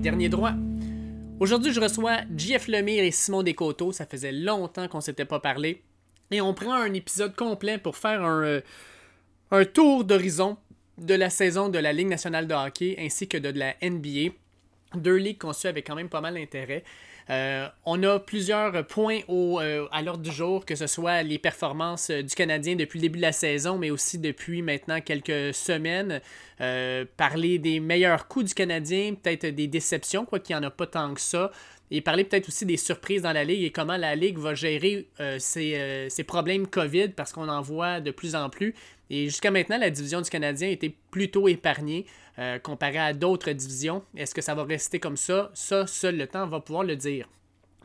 Dernier Droit. Aujourd'hui, je reçois JF Lemire et Simon Descoteaux. Ça faisait longtemps qu'on s'était pas parlé. Et on prend un épisode complet pour faire un, euh, un tour d'horizon de la saison de la Ligue nationale de hockey ainsi que de, la NBA. Deux ligues qu'on suit avec quand même pas mal d'intérêt. Euh, on a plusieurs points euh, à l'ordre du jour, que ce soit les performances euh, du Canadien depuis le début de la saison, mais aussi depuis maintenant quelques semaines. parler des meilleurs coups du Canadien, peut-être des déceptions, quoi qu'il n'y en a pas tant que ça. Et parler peut-être aussi des surprises dans la Ligue et comment la Ligue va gérer ses, ses, problèmes COVID, parce qu'on en voit de plus en plus. Et jusqu'à maintenant, la division du Canadien était plutôt épargnée euh, comparé à d'autres divisions. Est-ce que ça va rester comme ça? Ça, seul le temps va pouvoir le dire.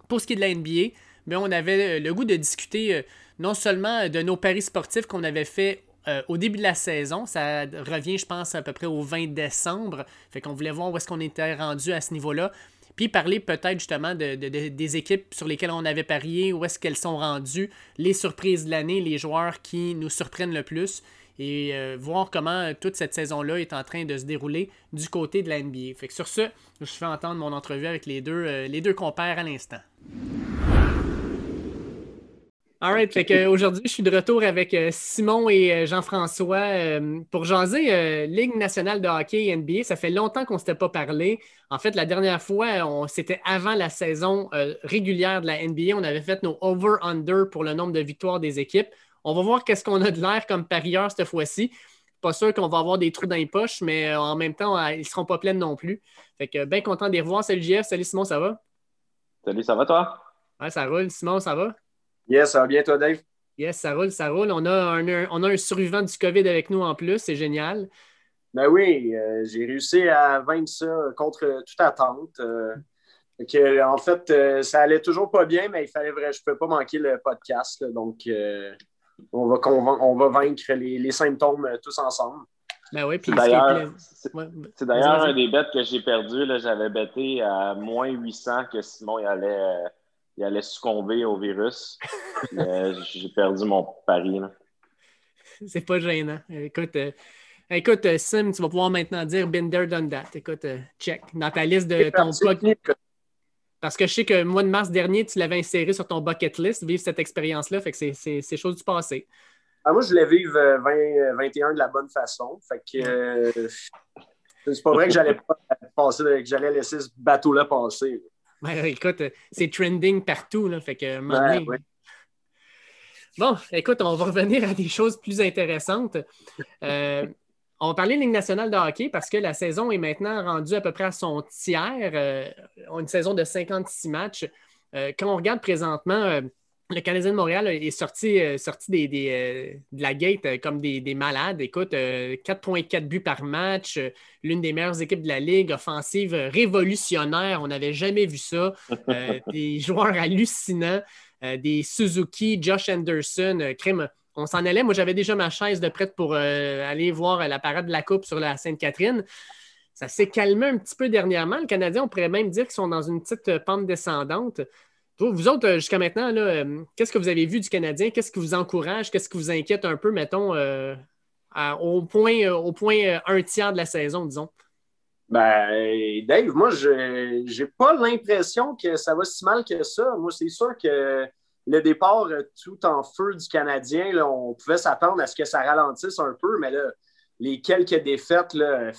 Pour ce qui est de la NBA, ben, on avait euh, le goût de discuter euh, non seulement de nos paris sportifs qu'on avait fait au début de la saison. Ça revient, je pense, à peu près au 20 décembre. Fait qu'on voulait voir où est-ce qu'on était rendu à ce niveau-là. Puis parler peut-être justement de, des équipes sur lesquelles on avait parié, où est-ce qu'elles sont rendues, les surprises de l'année, les joueurs qui nous surprennent le plus et euh, voir comment toute cette saison-là est en train de se dérouler du côté de la NBA. Fait que sur ce, je fais entendre mon entrevue avec les deux, euh, les deux compères à l'instant. Alright, fait que aujourd'hui, je suis de retour avec euh, Simon et Jean-François pour jaser Ligue nationale de hockey et NBA. Ça fait longtemps qu'on ne s'était pas parlé. En fait, la dernière fois, c'était avant la saison régulière de la NBA. On avait fait nos over-under pour le nombre de victoires des équipes. On va voir qu'est-ce qu'on a de l'air comme parieur cette fois-ci. Pas sûr qu'on va avoir des trous dans les poches, mais euh, en même temps, euh, ils ne seront pas pleins non plus. Fait que bien content de les revoir. Salut JF, salut Simon, ça va? Salut, ça va toi? Ouais, ça roule. Simon, ça va? Yes, ça va bien toi, Dave? Yes, ça roule, ça roule. On a un, on a un survivant du COVID avec nous en plus, c'est génial. Ben oui, euh, j'ai réussi à vaincre ça contre toute attente. en fait, ça allait toujours pas bien, mais il fallait vrai, je ne pouvais pas manquer le podcast. donc, on va, on va, vaincre les, symptômes euh, tous ensemble. Ben oui, c'est d'ailleurs un des bêtes que j'ai perdu. J'avais bêté à moins 800 que Simon il allait, euh, il allait succomber au virus. Euh, j'ai perdu mon pari. C'est pas gênant. Écoute, écoute, Sim, tu vas pouvoir maintenant dire Binder done that. Écoute, check. Dans ta liste de ton parce que je sais que le mois de mars dernier, tu l'avais inséré sur ton bucket list, vivre cette expérience-là. Fait que c'est chose du passé. Ah, moi, je voulais vivre 2021 de la bonne façon. Fait que euh, c'est pas vrai que j'allais passer, que j'allais laisser ce bateau-là passer. Écoute, c'est trending partout. Là, fait que, Bon, écoute, on va revenir à des choses plus intéressantes. Euh, on va parler de Ligue nationale de hockey parce que la saison est maintenant rendue à peu près à son tiers. Euh, une saison de 56 matchs. Euh, quand on regarde présentement, euh, le Canadien de Montréal est sorti, sorti des, de la gate comme des, malades. Écoute, 4,4 buts par match, l'une des meilleures équipes de la Ligue, offensive révolutionnaire. On n'avait jamais vu ça. des joueurs hallucinants, des Suzuki, Josh Anderson, crème on s'en allait. Moi, j'avais déjà ma chaise de prête pour euh, aller voir la parade de la Coupe sur la Sainte-Catherine. Ça s'est calmé un petit peu dernièrement. Le Canadien, on pourrait même dire qu'ils sont dans une petite euh, pente descendante. Vous autres, euh, jusqu'à maintenant, qu'est-ce que vous avez vu du Canadien? Qu'est-ce qui vous encourage? Qu'est-ce qui vous inquiète un peu, mettons, au, point, au point un tiers de la saison, disons? Ben, Dave, moi, je n'ai pas l'impression que ça va si mal que ça. Moi, c'est sûr que le départ euh, tout en feu du Canadien, on pouvait s'attendre à ce que ça ralentisse un peu, mais là, les quelques défaites, là,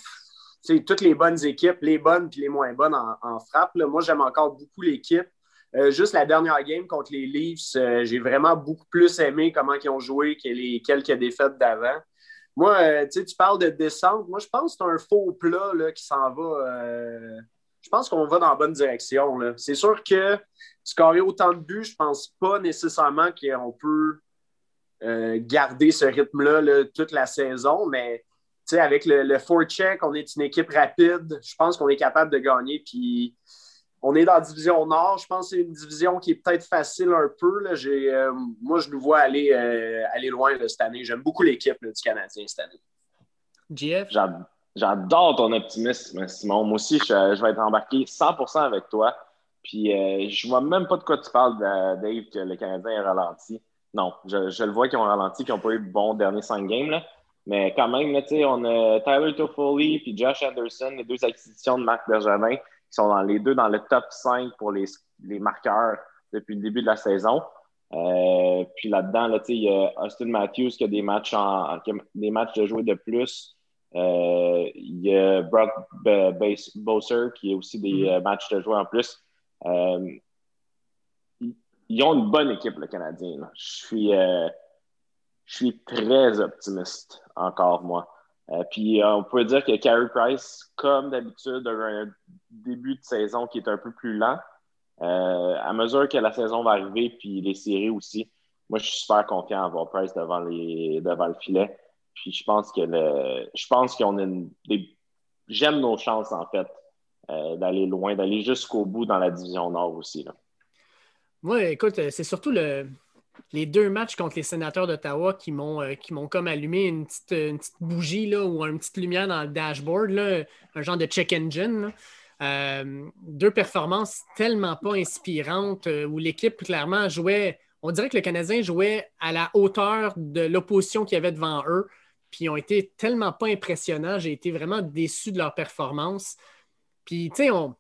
toutes les bonnes équipes, les bonnes et les moins bonnes en, frappe. moi, j'aime encore beaucoup l'équipe. Euh, juste la dernière game contre les Leafs, euh, j'ai vraiment beaucoup plus aimé comment ils ont joué que les quelques défaites d'avant. Moi, tu parles de descente. Moi, je pense que c'est un faux plat là, qui s'en va je pense qu'on va dans la bonne direction. C'est sûr que scorer autant de buts, je pense pas nécessairement qu'on peut euh, garder ce rythme-là toute la saison, mais avec le, le four-check, on est une équipe rapide. Je pense qu'on est capable de gagner. Puis on est dans la division Nord. Je pense que c'est une division qui est peut-être facile un peu. Là. Euh, moi, je nous vois aller, euh, aller loin cette année. J'aime beaucoup l'équipe du Canadien cette année. GF? J'adore ton optimisme, Simon. Moi aussi, je, vais être embarqué 100% avec toi. Puis euh, je ne vois même pas de quoi tu parles, Dave, que le Canadien est ralenti. Non, je, le vois qu'ils ont ralenti, qu'ils n'ont pas eu de bon dernier cinq games. Là. Mais quand même, là, on a Tyler Toffoli et Josh Anderson, les deux acquisitions de Marc Bergevin, qui sont dans les deux dans le top 5 pour les, les marqueurs depuis le début de la saison. Euh, puis là-dedans, là, il y a Austin Matthews qui a des matchs, en, des matchs de jouer de plus. Euh, il y a Brock Bowser qui a aussi des mm-hmm. euh, matchs de jouer en plus. ils ont une bonne équipe, le Canadien. Je suis, je suis très optimiste encore, moi. Puis on peut dire que Carey Price, comme d'habitude, a un début de saison qui est un peu plus lent. Euh, à mesure que la saison va arriver, puis les séries aussi, moi, je suis super confiant à avoir Price devant, le filet. Puis je pense que je pense qu'on a des. J'aime nos chances, en fait, euh, d'aller loin, d'aller jusqu'au bout dans la division Nord aussi. Là. Moi, écoute, c'est surtout le, les deux matchs contre les sénateurs d'Ottawa qui m'ont euh, comme allumé une petite, une petite bougie là, ou une petite lumière dans le dashboard, un genre de check engine. Euh, deux performances tellement pas inspirantes euh, où l'équipe clairement jouait. On dirait que le Canadien jouait à la hauteur de l'opposition qu'il y avait devant eux. Puis ils ont été tellement pas impressionnants. J'ai été vraiment déçu de leur performance. Puis, tu sais, on,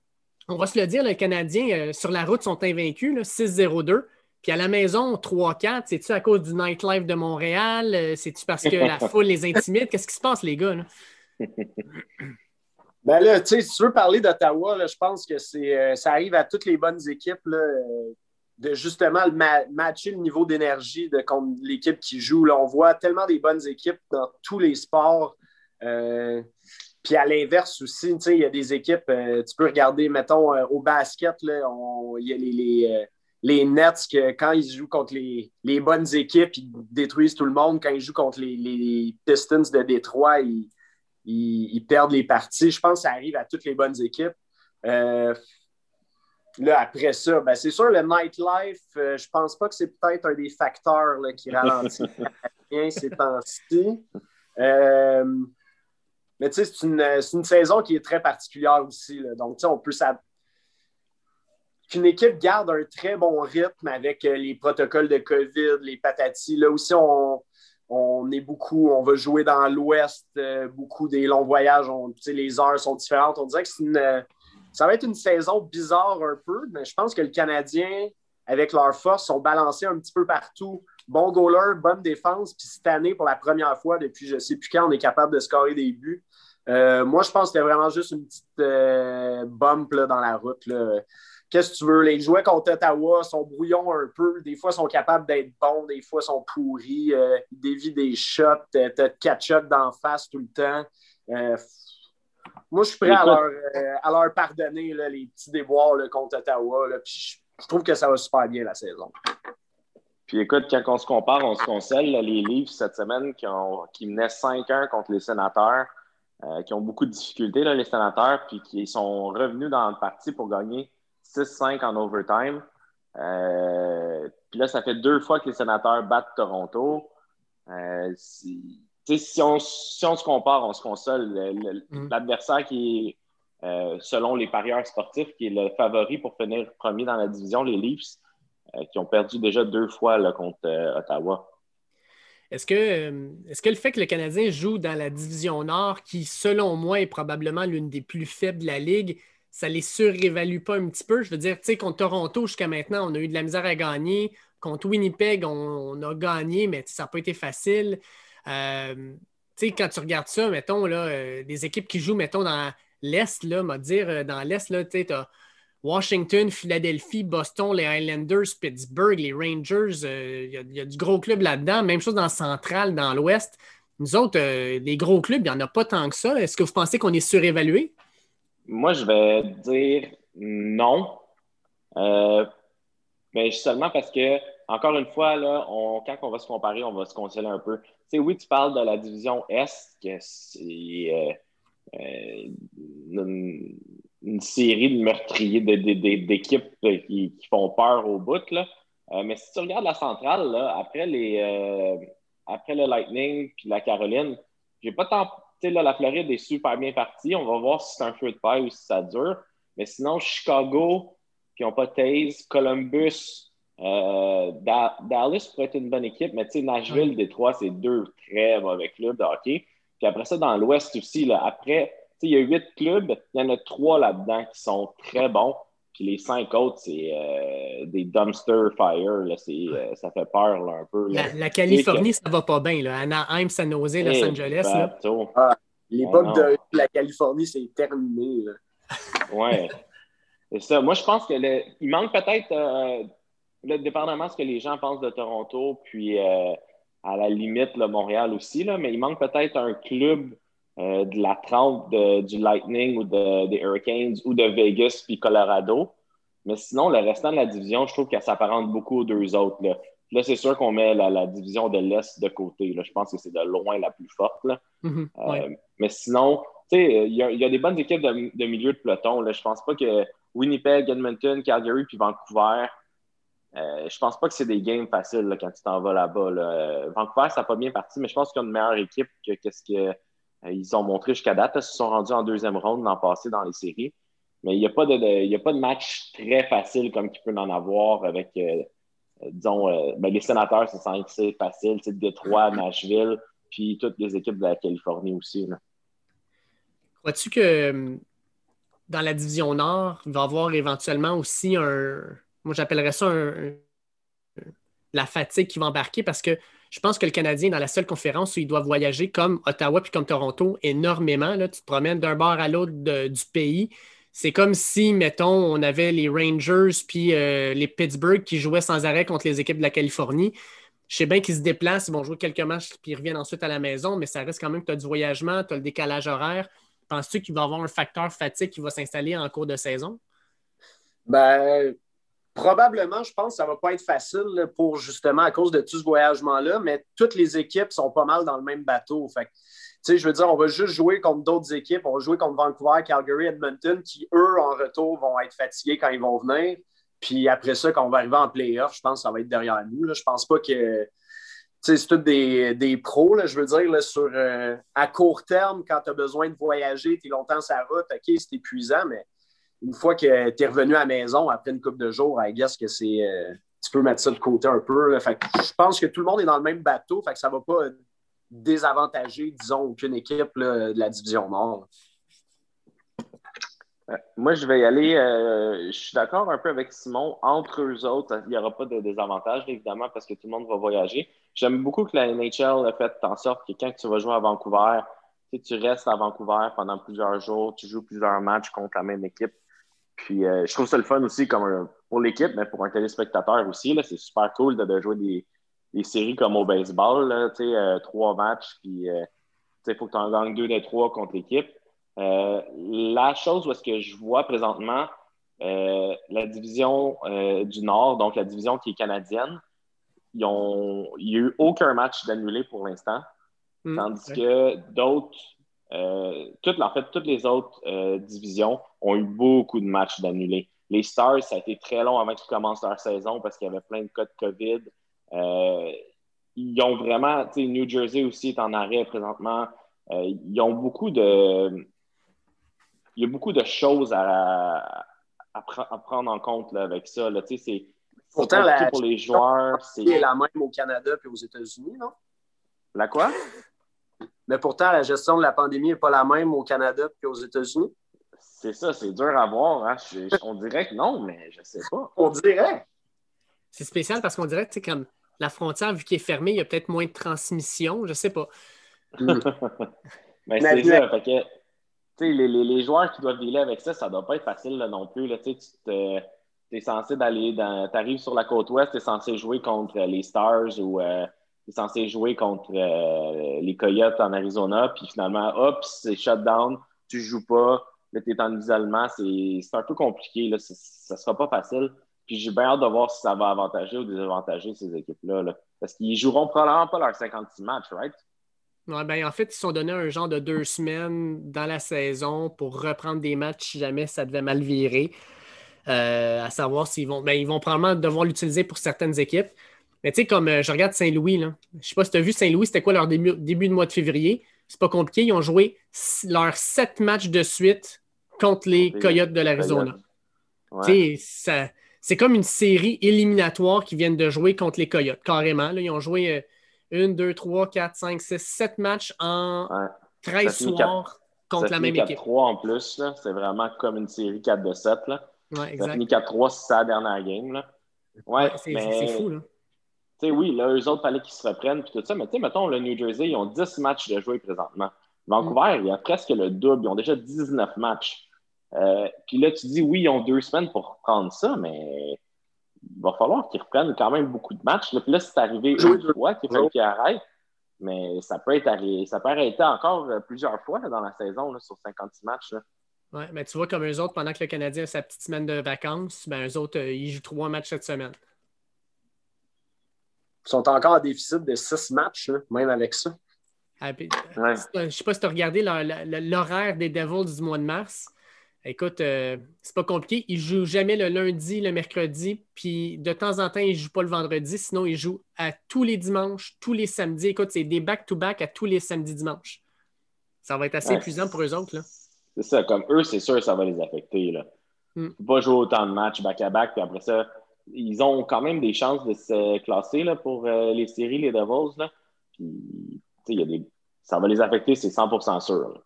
va se le dire, les Canadiens euh, sur la route sont invaincus, 6-0-2. Puis à la maison, 3-4, c'est-tu à cause du nightlife de Montréal? C'est-tu parce que la foule les intimide? Qu'est-ce qui se passe, les gars? Ben là, tu sais, si tu veux parler d'Ottawa, je pense que c'est, euh, ça arrive à toutes les bonnes équipes là, euh, de justement matcher le niveau d'énergie de, contre l'équipe qui joue. Là. On voit tellement des bonnes équipes dans tous les sports. Euh, puis à l'inverse aussi, tu sais, il y a des équipes, tu peux regarder, mettons, au basket, il y a les, les, les, Nets, que quand ils jouent contre les, les, bonnes équipes, ils détruisent tout le monde. Quand ils jouent contre les, les Pistons de Détroit, ils ils, perdent les parties. Je pense que ça arrive à toutes les bonnes équipes. Euh, là, après ça, ben, c'est sûr, le nightlife, euh, je pense pas que c'est peut-être un des facteurs qui ralentit bien ces temps-ci. Euh, mais tu sais, c'est une, saison qui est très particulière aussi. Donc, tu sais, on peut qu'une équipe garde un très bon rythme avec les protocoles de COVID, les patatis. Là aussi, on, on est beaucoup, on va jouer dans l'ouest, euh, beaucoup des longs voyages, on, les heures sont différentes. On dirait que ça va être une saison bizarre un peu, mais je pense que le Canadien, avec leur force, sont balancés un petit peu partout. Bon goaler, bonne défense, puis cette année, pour la première fois depuis je ne sais plus quand, on est capable de scorer des buts. Euh, moi, je pense que c'était vraiment juste une petite euh, bump dans la route. Là qu'est-ce que tu veux? Les jouets contre Ottawa sont brouillons un peu. Des fois, sont capables d'être bons, des fois, sont pourris. Euh, ils dévient des shots. Tu as quatre shots d'en face tout le temps. Euh, moi, je suis prêt à leur, euh, pardonner les petits déboires contre Ottawa. je, trouve que ça va super bien la saison. Puis écoute, quand on se compare, on se console. les livres cette semaine qui, qui menaient 5-1 contre les sénateurs, qui ont beaucoup de difficultés, là, les sénateurs, puis qui sont revenus dans le parti pour gagner 6-5 en overtime. Euh, puis là, ça fait deux fois que les sénateurs battent Toronto. Euh, si, on, si, on, se compare, on se console. Mm. L'adversaire qui est, euh, selon les parieurs sportifs, qui est le favori pour finir premier dans la division, les Leafs, qui ont perdu déjà deux fois là, contre Ottawa. Est-ce que, est que le fait que le Canadien joue dans la division Nord, qui selon moi est probablement l'une des plus faibles de la Ligue, ça les surévalue pas un petit peu. Je veux dire, tu sais, contre Toronto, jusqu'à maintenant, on a eu de la misère à gagner. Contre Winnipeg, on, a gagné, mais ça n'a pas été facile. Euh, tu sais, quand tu regardes ça, mettons, euh, des équipes qui jouent, mettons, dans l'Est, là, m'a dire, euh, dans l'Est, là, tu as Washington, Philadelphie, Boston, les Highlanders, Pittsburgh, les Rangers, il y, a du gros club là-dedans. Même chose dans central, dans l'Ouest. Nous autres, les gros clubs, il n'y en a pas tant que ça. Est-ce que vous pensez qu'on est surévalué? Moi, je vais dire non. Euh, mais seulement parce que, encore une fois, là, quand on va se comparer, on va se consoler un peu. Tu sais, oui, tu parles de la division Est, que c'est euh, euh, une, série de meurtriers, d'équipes qui, font peur au bout. Là. mais si tu regardes la centrale, après, les, après le Lightning puis la Caroline, j'ai pas tant là, la Floride est super bien partie. On va voir si c'est un feu de paille ou si ça dure. Mais sinon, Chicago, qui n'ont pas Taze, Columbus, Euh, Dallas pourrait être une bonne équipe, mais tu sais, Nashville, Détroit, c'est deux très mauvais clubs de hockey. Puis après ça, dans l'Ouest aussi, là, après, il y a huit clubs, il y en a trois là-dedans qui sont très bons. Puis les cinq autres, c'est euh, des dumpster fire. Là, euh, ça fait peur là, un peu. La, Californie, ça va pas bien. Là. Anaheim, San Jose, Los Angeles. Là. Ah, L'époque de la Californie, c'est terminé. ouais. C'est ça. Moi, je pense que il manque peut-être, euh, dépendamment de ce que les gens pensent de Toronto, puis euh, à la limite, le Montréal aussi, là, mais il manque peut-être un club euh, de la trempe du Lightning ou des Hurricanes ou de Vegas puis Colorado. Mais sinon, le restant de la division, je trouve qu'elle s'apparente beaucoup aux deux autres. Là, là c'est sûr qu'on met la, division de l'Est de côté. Là. Je pense que c'est de loin la plus forte. Là. Mm-hmm. Euh, mais sinon, il y, a des bonnes équipes de, milieu de peloton. Là. Je pense pas que Winnipeg, Edmonton, Calgary puis Vancouver, euh, je pense pas que c'est des games faciles quand tu t'en vas là-bas. Là. Vancouver, ça n'a pas bien parti, mais je pense qu'il y a une meilleure équipe que ce que euh, ils ont montré jusqu'à date. Ils se sont rendus en deuxième ronde l'an passé dans les séries. Mais il n'y a, pas de, a pas de match très facile comme qu'il peut en avoir avec, euh, euh, disons, ben, les sénateurs, c'est facile. C'est Détroit, Nashville, puis toutes les équipes de la Californie aussi. Crois-tu que dans la division Nord, il va y avoir éventuellement aussi un. Moi, j'appellerais ça un, la fatigue qui va embarquer parce que je pense que le Canadien, dans la seule conférence où il doit voyager, comme Ottawa puis comme Toronto, énormément, là, tu te promènes d'un bord à l'autre du pays. C'est comme si, mettons, on avait les Rangers puis euh, les Pittsburgh qui jouaient sans arrêt contre les équipes de la Californie. Je sais bien qu'ils se déplacent, ils vont jouer quelques matchs puis ils reviennent ensuite à la maison, mais ça reste quand même que tu as du voyagement, tu as le décalage horaire. Penses-tu qu'il va y avoir un facteur fatigue qui va s'installer en cours de saison? Ben, Probablement, je pense que ça ne va pas être facile pour justement à cause de tout ce voyagement-là, mais toutes les équipes sont pas mal dans le même bateau. Fait je veux dire, on va juste jouer contre d'autres équipes. On va jouer contre Vancouver, Calgary, Edmonton, qui, eux, en retour, vont être fatigués quand ils vont venir. Puis après ça, quand on va arriver en playoff, je pense que ça va être derrière nous. Là. Je pense pas que. C'est tous des, des pros, là, je veux dire, sur, euh, à court terme, quand tu as besoin de voyager, tu es longtemps sur la route, OK, c'est épuisant, mais une fois que tu es revenu à la maison après une couple de jours, I guess que c'est. Euh, tu peux mettre ça de côté un peu. je pense que tout le monde est dans le même bateau, ça ne va pas désavantager, disons, aucune équipe de la division Nord. Euh, moi, je vais y aller. Euh, je suis d'accord un peu avec Simon. Entre eux autres, il n'y aura pas de désavantage, évidemment, parce que tout le monde va voyager. J'aime beaucoup que la NHL a fait en sorte que quand tu vas jouer à Vancouver, tu restes à Vancouver pendant plusieurs jours, tu joues plusieurs matchs contre la même équipe. Puis euh, je trouve ça le fun aussi comme pour l'équipe, mais pour un téléspectateur aussi. C'est super cool de, jouer des, séries comme au baseball, là, euh, trois matchs, puis euh, il faut que tu en gagnes deux des trois contre l'équipe. la chose où est-ce que je vois présentement la division du Nord, donc la division qui est canadienne, ils ont, il n'y a eu aucun match d'annulé pour l'instant. Hmm. tandis que d'autres euh, toutes, en fait, toutes les autres euh, divisions ont eu beaucoup de matchs d'annulés. Les Stars, ça a été très long avant qu'ils commencent leur saison parce qu'il y avait plein de cas de COVID. Euh, ils ont vraiment, tu sais, New Jersey aussi est en arrêt présentement. ils ont beaucoup de. Il y a beaucoup de choses à, à, prendre en compte là, avec ça. Là. Tu sais, c'est, Pourtant, la pour les joueurs. C'est la même au Canada et aux États-Unis, non? La quoi? Mais pourtant, la gestion de la pandémie n'est pas la même au Canada qu'aux États-Unis. C'est ça, c'est dur à voir. Hein. on dirait que non, mais je ne sais pas. On dirait. C'est spécial parce qu'on dirait que comme la frontière, vu qu'elle est fermée, il y a peut-être moins de transmission. Je ne sais pas. mais c'est ça. Fait que, les, les, joueurs qui doivent dealer avec ça, ça ne doit pas être facile non plus. Là, tu es censé d'aller dans. Tu arrives sur la côte ouest, tu es censé jouer contre les Stars ou euh, tu censé jouer contre euh, les Coyotes en Arizona, puis finalement, hop, c'est shutdown, tu joues pas, là, tu es en isolement, c'est un peu compliqué, là, ça sera pas facile. Puis j'ai bien hâte de voir si ça va avantager ou désavantager ces équipes-là. parce qu'ils joueront probablement pas leurs 56 matchs, right? Ouais, ben, en fait, ils se sont donné un genre de deux semaines dans la saison pour reprendre des matchs si jamais ça devait mal virer. Euh, à savoir s'ils vont. Ben, ils vont probablement devoir l'utiliser pour certaines équipes. Mais tu sais, comme euh, je regarde Saint-Louis, là. je sais pas si tu as vu Saint-Louis, c'était quoi leur début, début de mois de février? C'est pas compliqué. Ils ont joué leurs sept matchs de suite contre les Coyotes de l'Arizona. Ouais. C'est comme une série éliminatoire qui viennent de jouer contre les Coyotes, carrément. Là, ils ont joué 1, 2, 3, 4, 5, 6, 7 matchs en 13 soirs contre la même 4 équipe. 4-3 en plus, c'est vraiment comme une série 4 de 7. Là. Ouais, exact. Ça finit 4-3, c'est sa dernière game. Là. Ouais, c'est fou. Là. Sais, oui, là, eux autres, il fallait qu'ils se reprennent. Puis tout ça. Mais tu sais, mettons, le New Jersey, ils ont 10 matchs de jouer présentement. Vancouver, il y a presque le double. Ils ont déjà 19 matchs. Euh, puis là, tu dis, oui, ils ont deux semaines pour reprendre ça, mais il va falloir qu'ils reprennent quand même beaucoup de matchs. Là, puis là, c'est arrivé une fois qu'il faut qu'ils arrêtent. Mais ça peut, être ça peut arrêter encore euh, plusieurs fois dans la saison là, sur 56 matchs. Oui, mais tu vois, comme eux autres, pendant que le Canadien a sa petite semaine de vacances, ben eux autres, euh, ils jouent trois matchs cette semaine. Ils sont encore en déficit de six matchs, même avec ça. Ah, je ne sais pas si tu as regardé l'horaire des Devils du mois de mars. Écoute, euh, c'est pas compliqué. Ils jouent jamais le lundi, le mercredi, puis de temps en temps, ils jouent pas le vendredi. Sinon, ils jouent à tous les dimanches, tous les samedis. Écoute, c'est des back-to-back à tous les samedis, dimanches. Ça va être assez épuisant pour eux autres. C'est ça, comme eux, c'est sûr que ça va les affecter. Là. Mm. Pas jouer autant de matchs back-à-back, puis après ça, ils ont quand même des chances de se classer là, pour euh, les séries, les Devils. Là. Puis, y a des... ça va les affecter, c'est 100% sûr.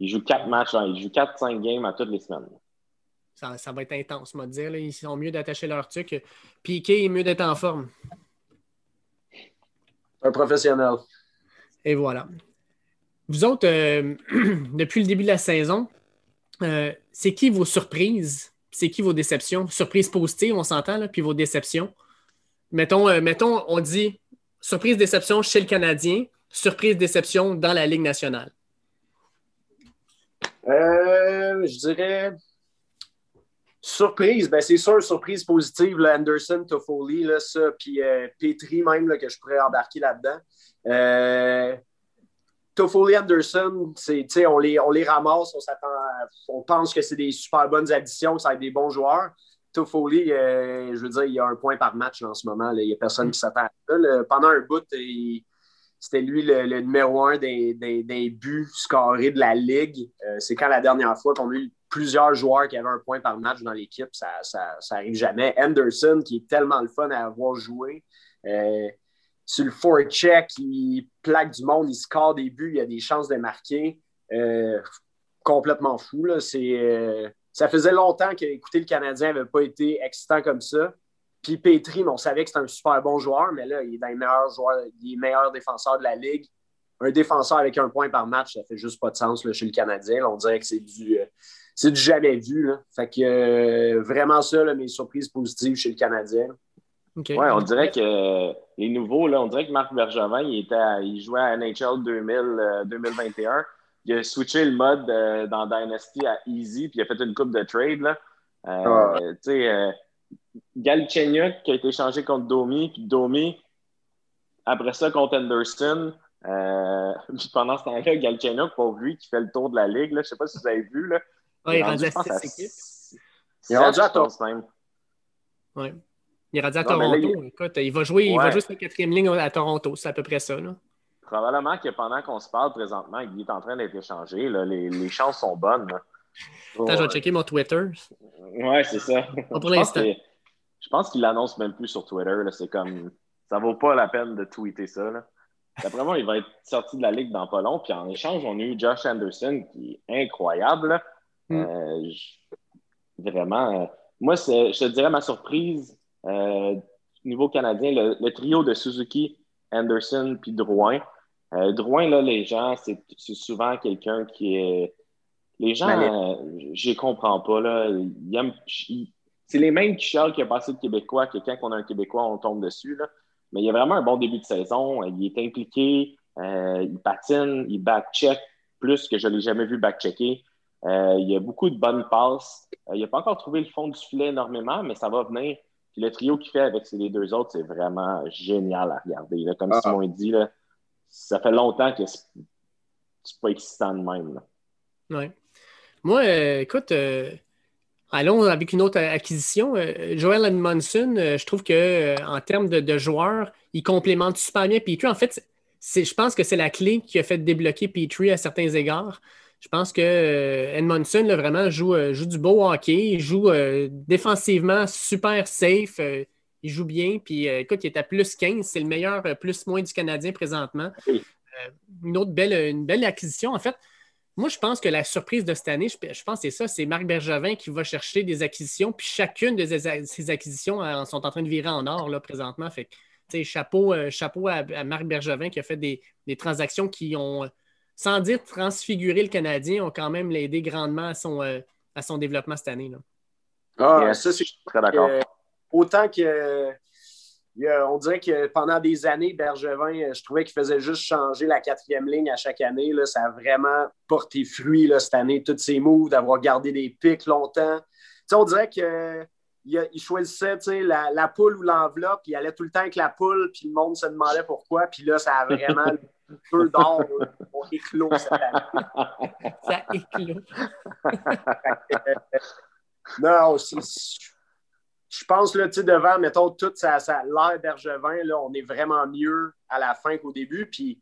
Ils jouent quatre matchs, ils jouent 4-5 games à toutes les semaines. Ça, va être intense, on va dire. Ils sont mieux d'attacher leur truc. Piqué est mieux d'être en forme. Un professionnel. Et voilà. Vous autres, euh, depuis le début de la saison, euh, c'est qui vos surprises? C'est qui vos déceptions? Surprises positives, on s'entend, puis vos déceptions. Mettons, euh, mettons, on dit surprise, déception chez le Canadien, surprise, déception dans la Ligue nationale. Euh, je dirais surprise, ben c'est sûr, surprise positive, Anderson, Toffoli, là, ça, puis euh, Petri même, que je pourrais embarquer là-dedans. Euh, Toffoli, Anderson, on les, on les ramasse, on, on pense que c'est des super bonnes additions, que ça va être des bons joueurs. Toffoli, je veux dire, il y a un point par match en ce moment. Il n'y a personne qui s'attend à ça. Pendant un bout, c'était lui le, numéro un des, des, buts scorés de la Ligue. Euh, c'est quand la dernière fois qu'on a eu plusieurs joueurs qui avaient un point par match dans l'équipe. Ça, ça, arrive jamais. Anderson, qui est tellement le fun à avoir joué. Euh, sur le forecheck, il plaque du monde, il score des buts, il a des chances de marquer. Euh, complètement fou. Là. ça faisait longtemps qu'écouter le Canadien n'avait pas été excitant comme ça. Puis Petri, on savait que c'était un super bon joueur, mais là, il est dans les meilleurs joueurs, il est meilleur défenseur de la Ligue. Un défenseur avec un point par match, ça fait juste pas de sens là, chez le Canadien. on dirait que c'est du, euh, du jamais vu. Fait que euh, vraiment ça, mes surprises positives chez le Canadien. Oui, on dirait que les nouveaux, là, on dirait que Marc Bergevin, il, était il jouait à NHL 2000, 2021. Il a switché le mode euh, dans Dynasty à Easy, puis il a fait une coupe de trade. Là. Ah. Tu sais, Galchenyuk qui a été échangé contre Domi, puis Domi, après ça, contre Anderson. Euh, pendant ce temps-là, Galchenyuk, pour lui, qui fait le tour de la ligue, là, je ne sais pas si vous avez vu. Là, il, est rendu à 6 Il est rendu à. Oui. Il est rendu à Toronto. Écoute, il va jouer, il va jouer sur la quatrième ligne à Toronto. C'est à peu près ça. Là. Probablement que pendant qu'on se parle présentement, il est en train d'être échangé. Là. Les, les chances sont bonnes. Attends, je vais checker mon Twitter. Ouais, c'est ça. pour l'instant. Je pense qu'il l'annonce même plus sur Twitter. C'est comme. Ça vaut pas la peine de tweeter ça. Là. D'après moi, il va être sorti de la ligue dans pas long. Puis en échange, on a eu Josh Anderson qui est incroyable. Mm. Euh, vraiment. Euh, moi, je te dirais ma surprise euh, niveau canadien, le, trio de Suzuki, Anderson puis Drouin. Drouin, là, les gens, c'est souvent quelqu'un qui est. Les gens, je comprends pas. Là. C'est les mêmes qui chialent qu'il a passé de Québécois que quand on a un Québécois, on tombe dessus. Là. Mais il a vraiment un bon début de saison. Il est impliqué, euh, il patine, il back-check plus que je ne l'ai jamais vu back-checker. Euh, il a beaucoup de bonnes passes. Euh, il n'a pas encore trouvé le fond du filet énormément, mais ça va venir. Puis le trio qu'il fait avec les deux autres, c'est vraiment génial à regarder. Comme ah. Simon dit, là, ça fait longtemps que c'est pas excitant de même. Oui. Moi, écoute, Allons avec une autre acquisition. Euh, Joel Edmondson, euh, je trouve qu'en euh, termes de, joueurs, il complémente super bien Petrie. En fait, je pense que c'est la clé qui a fait débloquer Petrie à certains égards. Je pense que euh, Edmondson, vraiment, joue, euh, joue, du beau hockey. Il joue défensivement super safe. il joue bien. Puis, écoute, il est à plus 15. C'est le meilleur plus-moins du Canadien présentement. une autre belle, une belle acquisition. En fait, moi, je pense que la surprise de cette année, je, pense que c'est ça, c'est Marc Bergevin qui va chercher des acquisitions, puis chacune de ces acquisitions sont en train de virer en or là, présentement. Fait chapeau, euh, chapeau à, Marc Bergevin qui a fait des, transactions qui ont, sans dire transfigurer le Canadien, ont quand même l'aidé grandement à son, euh, à son développement cette année. Là. Ah, ça, c'est très d'accord. autant que. on dirait que pendant des années, Bergevin, je trouvais qu'il faisait juste changer la quatrième ligne à chaque année. Là. Ça a vraiment porté fruit là, cette année, tous ces moves, d'avoir gardé des pics longtemps. on dirait que il, choisissait la, la, poule ou l'enveloppe, il allait tout le temps avec la poule, puis le monde se demandait pourquoi, puis là, ça a vraiment un peu d'or on éclos cette année. Ça éclos. non, je pense, là, devant, mettons, toute sa, l'air Bergevin, là, on est vraiment mieux à la fin qu'au début, puis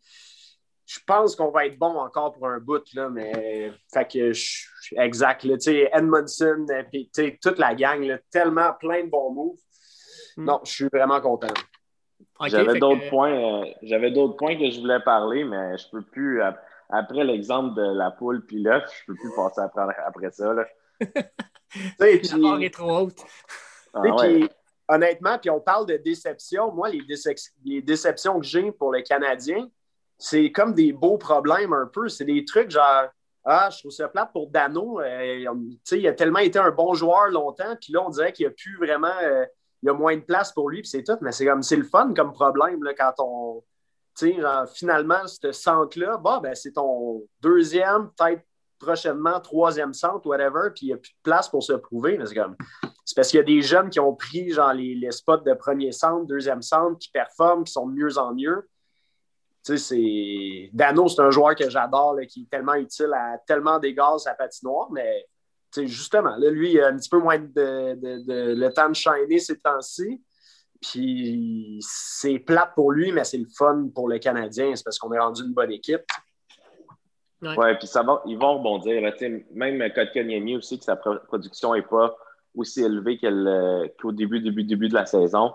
je pense qu'on va être bon encore pour un bout, là, mais fait que je, exact. Là, Edmondson, euh, puis toute la gang, là, tellement plein de bons moves. Hmm. Non, je suis vraiment content. j'avais d'autres points, euh, j'avais d'autres points que je voulais parler, mais je peux plus. Après l'exemple de la poule puis l'œuf, je peux plus passer après, après ça. Là. la est trop haute. Ah honnêtement, puis on parle de déception. Moi, les, les déceptions que j'ai pour les Canadiens, c'est comme des beaux problèmes un peu. C'est des trucs genre Ah, je trouve ça plate pour Dano. Euh, il a tellement été un bon joueur longtemps, puis là, on dirait qu'il n'y a plus vraiment. Euh, il y a moins de place pour lui, puis c'est tout. Mais c'est comme c'est le fun comme problème là, quand on. Genre, finalement, ce centre-là, bah, ben, c'est ton deuxième, peut-être prochainement troisième centre, whatever, puis il n'y a plus de place pour se prouver. C'est comme. C'est parce qu'il y a des jeunes qui ont pris genre, les, les spots de premier centre, deuxième centre, qui performent, qui sont de mieux en mieux c'est Dano, c'est un joueur que j'adore, qui est tellement utile à tellement d'égards à patinoire, mais justement, là, lui, il a un petit peu moins de, le temps de shiner ces temps-ci. Puis c'est plate pour lui, mais c'est le fun pour le Canadien. C'est parce qu'on est rendu une bonne équipe. Oui, puis ça va, ils vont rebondir. même Kotkaniemi aussi, que sa production n'est pas aussi élevée qu'au début, début, début de la saison.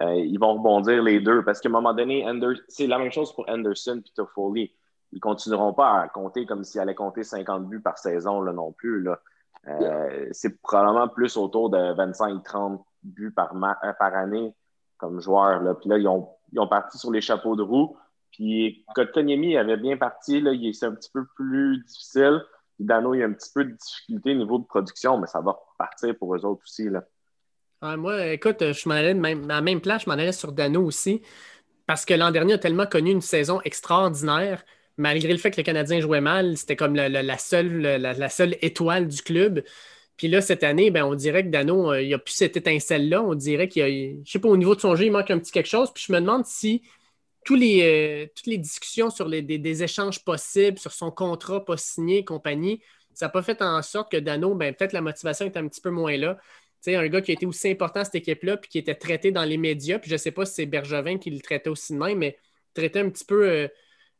Euh, ils vont rebondir les deux parce qu'à un moment donné, c'est la même chose pour Anderson et Toffoli. Ils ne continueront pas à compter comme s'ils allaient compter 50 buts par saison là, non plus. Là. Euh, c'est probablement plus autour de 25-30 buts par, euh, par année comme joueur. Là. Puis là, ils ont, ils ont parti sur les chapeaux de roue. Puis Kotkaniemi avait bien parti. Là, c'est un petit peu plus difficile. Dano, il y a un petit peu de difficulté au niveau de production, mais ça va partir pour eux autres aussi. Là moi, écoute, je m'en allais même, à la même place, je m'en allais sur Dano aussi, parce que l'an dernier a tellement connu une saison extraordinaire, malgré le fait que le Canadien jouait mal, c'était comme la, seule, la, seule étoile du club. Puis là, cette année, ben, on dirait que Dano, euh, il n'y a plus cette étincelle-là. On dirait qu'il y a, je sais pas, au niveau de son jeu, il manque un petit quelque chose. Puis je me demande si les, euh, toutes les discussions sur les, des, échanges possibles, sur son contrat pas signé et compagnie, ça n'a pas fait en sorte que Dano, ben, peut-être la motivation est un petit peu moins là un gars qui a été aussi important à cette équipe-là, puis qui était traité dans les médias, puis je ne sais pas si c'est Bergevin qui le traitait aussi de même, mais traitait un petit peu euh,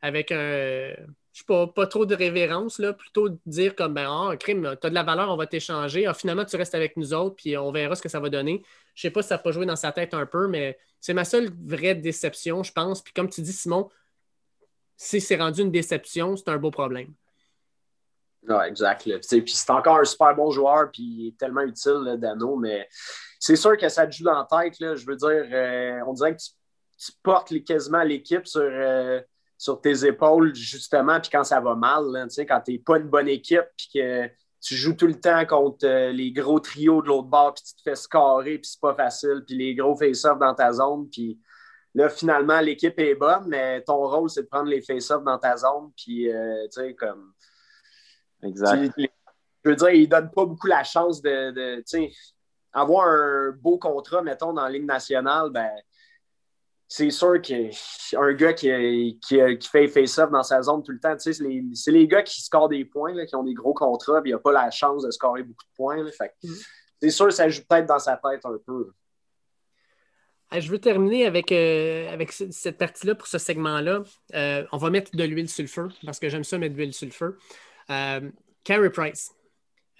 avec un, je sais pas, pas trop de révérence, là, plutôt dire comme, ben, oh, crime, tu as de la valeur, on va t'échanger, ah, finalement, tu restes avec nous autres, puis on verra ce que ça va donner. Je ne sais pas si ça n'a pas joué dans sa tête un peu, mais c'est ma seule vraie déception, je pense. Puis comme tu dis, Simon, si c'est rendu une déception, c'est un beau problème. Oui, exact. Puis c'est encore un super bon joueur, puis tellement utile, Dano, mais c'est sûr que ça te joue dans la tête. Là, je veux dire, euh, on dirait que tu, portes quasiment l'équipe sur, euh, sur tes épaules, justement, puis quand ça va mal, quand tu n'es pas une bonne équipe, puis que tu joues tout le temps contre euh, les gros trios de l'autre bord, puis tu te fais scorer, puis c'est pas facile, puis les gros face-offs dans ta zone, puis là, finalement, l'équipe est bonne, mais ton rôle, c'est de prendre les face-offs dans ta zone, puis, tu sais, comme Exact. Je veux dire, il ne donne pas beaucoup la chance de, avoir un beau contrat, mettons, dans la Ligue nationale, ben, c'est sûr qu'un gars qui, qui, fait face-off dans sa zone tout le temps, c'est les, les, gars qui scorent des points, qui ont des gros contrats, puis il n'a pas la chance de scorer beaucoup de points. Mm-hmm. C'est sûr que ça joue peut-être dans sa tête un peu. Je veux terminer avec, euh, avec cette partie-là pour ce segment-là. Euh, on va mettre de l'huile sur le feu parce que j'aime ça mettre de l'huile sur le feu. Euh, Carey Price.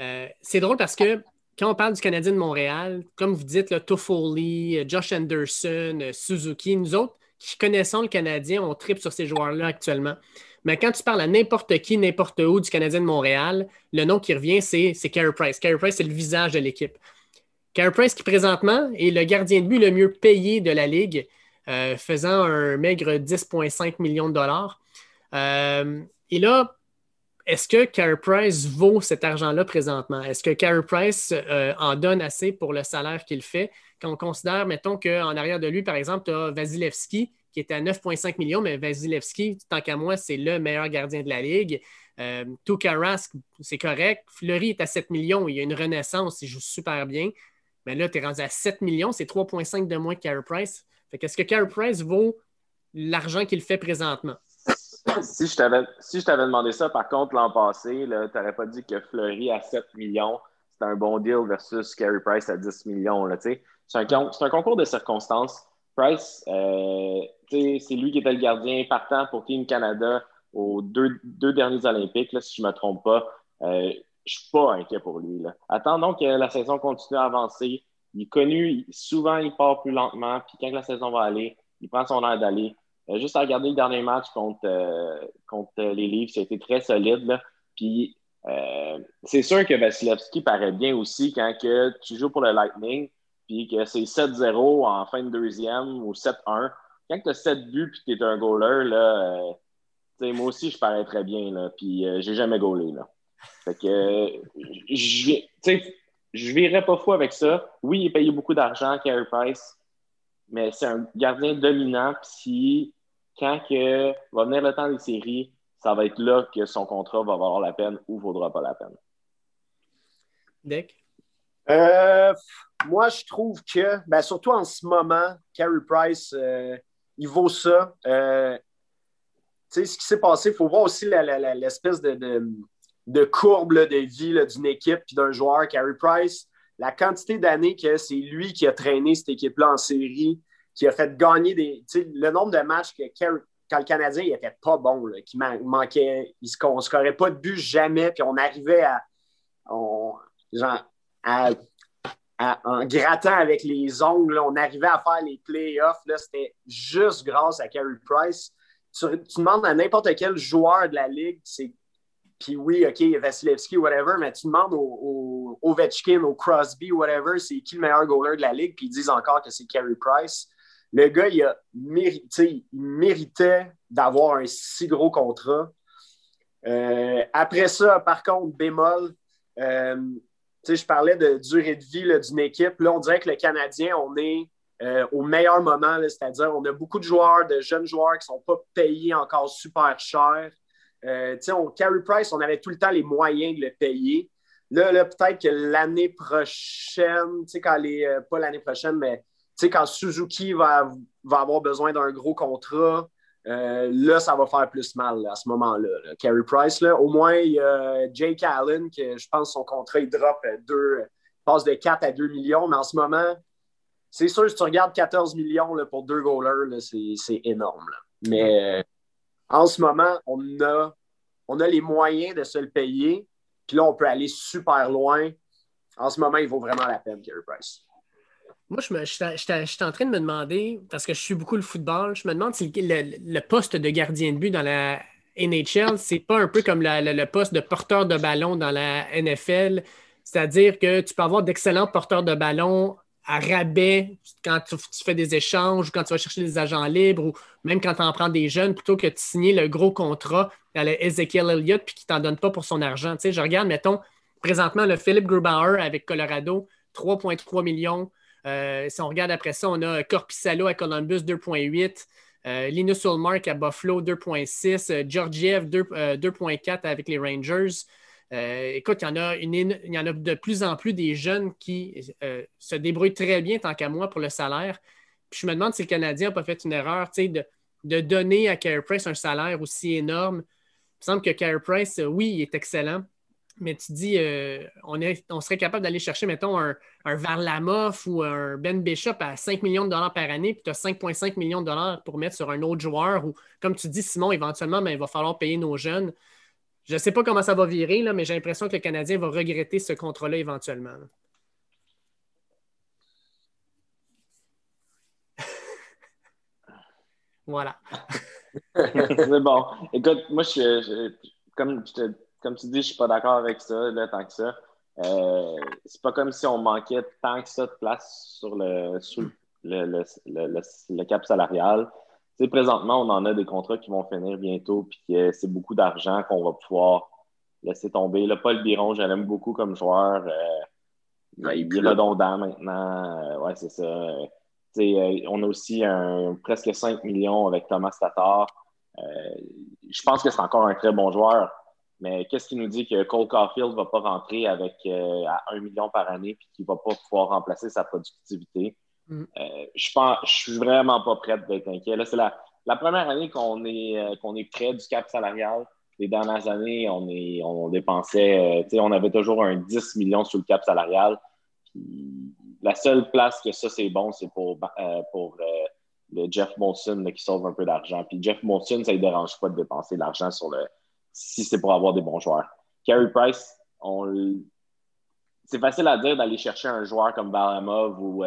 Euh, c'est drôle parce que quand on parle du Canadien de Montréal, comme vous dites, Toffoli, Josh Anderson, Suzuki, nous autres qui connaissons le Canadien, on tripe sur ces joueurs-là actuellement. Mais quand tu parles à n'importe qui, n'importe où du Canadien de Montréal, le nom qui revient, c'est Carey Price. Carey Price, c'est le visage de l'équipe. Carey Price, qui présentement est le gardien de but le mieux payé de la Ligue, euh, faisant un maigre 10,5 millions de dollars. Euh, et là, est-ce que Carey Price vaut cet argent-là présentement? Est-ce que Carey Price euh, en donne assez pour le salaire qu'il fait? Quand on considère, mettons qu'en arrière de lui, par exemple, tu as Vasilevski qui était à 9,5 millions, mais Vasilevski, tant qu'à moi, c'est le meilleur gardien de la Ligue. Euh, Rask, c'est correct. Fleury est à 7 millions, il y a une renaissance, il joue super bien. Mais là, tu es rendu à 7 millions, c'est 3,5 de moins que Carey Price. Fait qu'est-ce que Carey Price vaut l'argent qu'il fait présentement? Si je t'avais si demandé ça, par contre, l'an passé, tu n'aurais pas dit que Fleury à 7 millions, c'était un bon deal versus Carey Price à 10 millions. C'est un, concours de circonstances. Price, euh, c'est lui qui était le gardien partant pour Team Canada aux deux, derniers Olympiques, si je ne me trompe pas. Euh, je ne suis pas inquiet pour lui. Attendons que la saison continue à avancer. Il est connu, souvent il part plus lentement, puis quand la saison va aller, il prend son air d'aller. Euh, juste à regarder le dernier match contre, euh, contre les Leafs, ça a été très solide. Puis euh, c'est sûr que Vasilevski paraît bien aussi quand que tu joues pour le Lightning, puis que c'est 7-0 en fin de deuxième ou 7-1. Quand tu as 7 buts puis que tu es un goaler, là, moi aussi je parais très bien, là, puis j'ai jamais goalé. Là. Fait que je virerais pas fou avec ça. Oui, il payé beaucoup d'argent, Carey Price, mais c'est un gardien dominant. Puis quand que va venir le temps des séries, ça va être là que son contrat va valoir la peine ou ne vaudra pas la peine. Dick? Euh, moi, je trouve que, ben, surtout en ce moment, Carey Price, euh, il vaut ça. Euh, tu sais, ce qui s'est passé, il faut voir aussi l'espèce de, de, courbe de vie d'une équipe et d'un joueur. Carey Price, la quantité d'années que c'est lui qui a traîné cette équipe-là en série, qui a fait gagner des. Le nombre de matchs que quand le Canadien n'était pas bon, qui manquait, il ne scorait pas de but jamais, puis on arrivait à. en grattant avec les ongles, on arrivait à faire les playoffs. C'était juste grâce à Carey Price. Tu, tu demandes à n'importe quel joueur de la Ligue, c'est puis oui, OK, Vasilevski, whatever, mais tu demandes au, au Ovechkin, au Crosby, whatever, c'est qui le meilleur goaler de la ligue, puis ils disent encore que c'est Carey Price. Le gars, il, a mérité, il méritait d'avoir un si gros contrat. Euh, après ça, par contre, bémol, euh, je parlais de durée de vie d'une équipe. Là, on dirait que le Canadien, on est euh, au meilleur moment, c'est-à-dire on a beaucoup de joueurs, de jeunes joueurs qui ne sont pas payés encore super cher. Euh, on, Carey Price, on avait tout le temps les moyens de le payer. Là, là peut-être que l'année prochaine, quand les, euh, pas l'année prochaine, mais quand Suzuki va, va avoir besoin d'un gros contrat, euh, là, ça va faire plus mal à ce moment-là. Carey Price, là, au moins, il y a Jake Allen, que je pense son contrat, il drop deux, passe de 4 à 2 millions, mais en ce moment, c'est sûr, si tu regardes 14 millions là, pour deux goalers, c'est énorme. Mais en ce moment, on a, on a les moyens de se le payer. Puis là, on peut aller super loin. En ce moment, il vaut vraiment la peine, Carey Price. Moi, je, me, suis en train de me demander, parce que je suis beaucoup le football, je me demande si le, poste de gardien de but dans la NHL, c'est pas un peu comme le poste de porteur de ballon dans la NFL. C'est-à-dire que tu peux avoir d'excellents porteurs de ballon à rabais quand tu, fais des échanges ou quand tu vas chercher des agents libres ou même quand tu en prends des jeunes plutôt que de signer le gros contrat à Ezekiel Elliott puis qui t'en donne pas pour son argent. Tu sais, je regarde, mettons, présentement, le Philip Grubauer avec Colorado, 3,3 millions. Euh, si on regarde après ça, on a Corpissalo à Columbus, 2,8. Euh, Linus Ulmark à Buffalo, 2,6. Euh, Georgiev, 2,4 avec les Rangers. Euh, écoute, il y, en a de plus en plus des jeunes qui euh, se débrouillent très bien, tant qu'à moi, pour le salaire. Puis je me demande si le Canadien n'a pas fait une erreur de, de donner à Carey Price un salaire aussi énorme. Il me semble que Carey Price, euh, oui, il est excellent, mais tu dis, on serait capable d'aller chercher, mettons, un, un Varlamov ou un Ben Bishop à 5 millions de dollars par année, puis tu as 5,5 millions de dollars pour mettre sur un autre joueur, ou comme tu dis, Simon, éventuellement, ben, il va falloir payer nos jeunes Je ne sais pas comment ça va virer, là, mais j'ai l'impression que le Canadien va regretter ce contrat-là éventuellement. voilà. c'est bon. Écoute, moi, je, comme, tu dis, je ne suis pas d'accord avec ça, là, tant que ça. Euh, c'est pas comme si on manquait tant que ça de place sur le, le, le, cap salarial. Sais, présentement, on en a des contrats qui vont finir bientôt, puis c'est beaucoup d'argent qu'on va pouvoir laisser tomber. Là, Paul Biron, je l'aime beaucoup comme joueur. Euh, il est redondant maintenant. Euh, ouais, c'est ça. Euh, on a aussi un, presque 5 millions avec Thomas Tatar. je pense que c'est encore un très bon joueur. Mais qu'est-ce qui nous dit que Cole Caulfield ne va pas rentrer avec à 1 million par année et qu'il ne va pas pouvoir remplacer sa productivité? Mm. Euh, je pense, suis vraiment pas prête d'être inquiet. Là, c'est la, première année qu'on est, euh, qu'on est près du cap salarial. Les dernières années, on, est, on dépensait, euh, on avait toujours un 10 millions sur le cap salarial. la seule place que ça, c'est bon, c'est pour, pour le Jeff Molson qui sauve un peu d'argent. Puis Jeff Molson, ça ne dérange pas de dépenser de l'argent sur le si c'est pour avoir des bons joueurs. Carey Price, c'est facile à dire d'aller chercher un joueur comme Balamov ou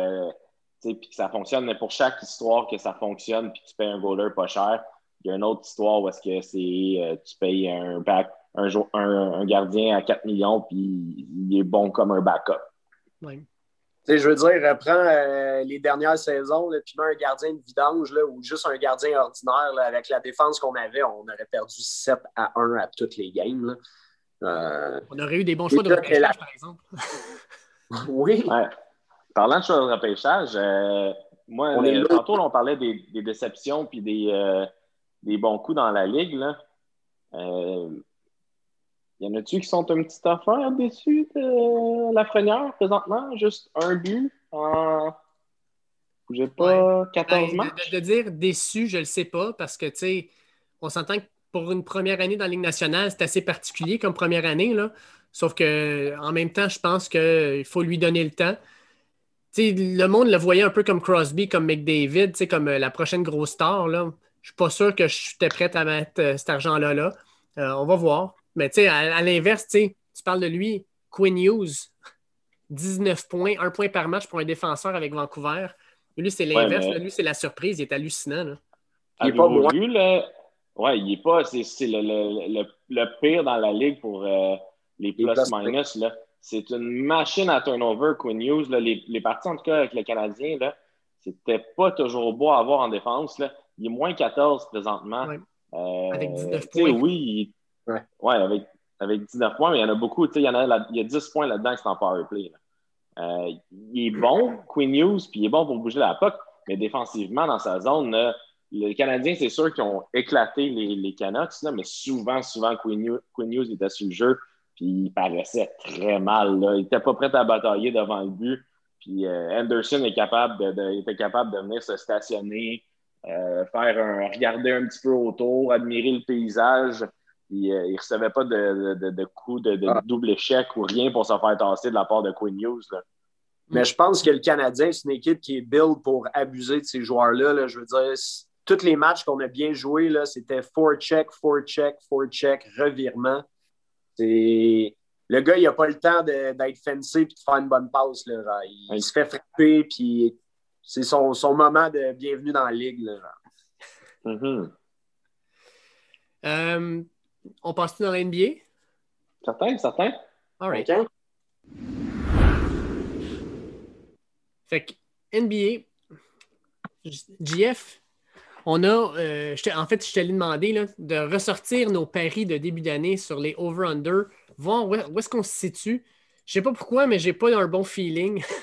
puis que ça fonctionne, mais pour chaque histoire que ça fonctionne, puis tu payes un goaler pas cher, il y a une autre histoire où est-ce que c'est euh, tu payes un, back, un, un, gardien à 4 millions, puis il est bon comme un backup. Je veux dire, reprends euh, les dernières saisons, puis mets un gardien de vidange là, ou juste un gardien ordinaire. avec la défense qu'on avait, on aurait perdu 7 à 1 à toutes les games. Euh, on aurait eu des bons choix de repêchage, par exemple. oui. Parlant de choix de repêchage, euh, moi, euh, tantôt, on parlait des, déceptions puis des, euh, des, bons coups dans la ligue. Là. y en a-tu qui sont un petit affaire déçus de la Frenière présentement? Juste un but en. J'ai pas 14 ben, matchs? De, dire déçu, je le sais pas parce que, tu sais, on s'entend que pour une première année dans la Ligue nationale, c'est assez particulier comme première année. Là. Sauf que en même temps, je pense qu'il faut lui donner le temps le monde le voyait un peu comme Crosby, comme McDavid, comme euh, la prochaine grosse star. Là. Je suis pas sûr que j'étais prête à mettre euh, cet argent-là. Là. Euh, on va voir. Mais à, à l'inverse, tu parles de lui, Quinn Hughes, 19 points, un point par match pour un défenseur avec Vancouver. Lui, c'est l'inverse. Lui, c'est la surprise. Il est hallucinant. Là. Il n'est pas vu, Ouais, il est pas. C'est le, pire dans la ligue pour les plus-minus. Là c'est une machine à turnover, Quinn Hughes. Les, les, parties, en tout cas, avec le Canadien, c'était pas toujours beau à avoir en défense. Là. Il est moins 14 présentement. Euh, avec 19 points. Oui, ouais. avec, avec 19 points, mais il y en a beaucoup. Il y, en a, il y a 10 points là-dedans qui sont en power play. Euh, il est bon, Quinn Hughes, puis il est bon pour bouger la puck, mais défensivement, dans sa zone, le Canadien, c'est sûr qu'ils ont éclaté les, les Canucks, là, mais souvent, souvent, Quinn Hughes était sur le jeu puis il paraissait très mal. Là. Il n'était pas prêt à batailler devant le but. Puis euh, Anderson est capable de, était capable de venir se stationner, euh, faire un, regarder un petit peu autour, admirer le paysage. Puis, euh, il ne recevait pas de, de, de coups de, ah. double échec ou rien pour se faire tasser de la part de Quinn Hughes. Mais je pense que le Canadien, c'est une équipe qui est build pour abuser de ces joueurs-là. Là. Je veux dire, tous les matchs qu'on a bien joués, c'était four check, four check, four check, revirement. Le gars, il n'a pas le temps d'être fancy et de faire une bonne passe. Il, se fait frapper, puis c'est son, moment de bienvenue dans la ligue. Mm-hmm. Euh, on passe-tu dans la NBA? Certain, certain. All right. Fait que NBA, GF, on a, euh, en fait, je t'allais demander de ressortir nos paris de début d'année sur les over-under, voir où, est-ce qu'on se situe. Je sais pas pourquoi, mais j'ai pas un bon feeling.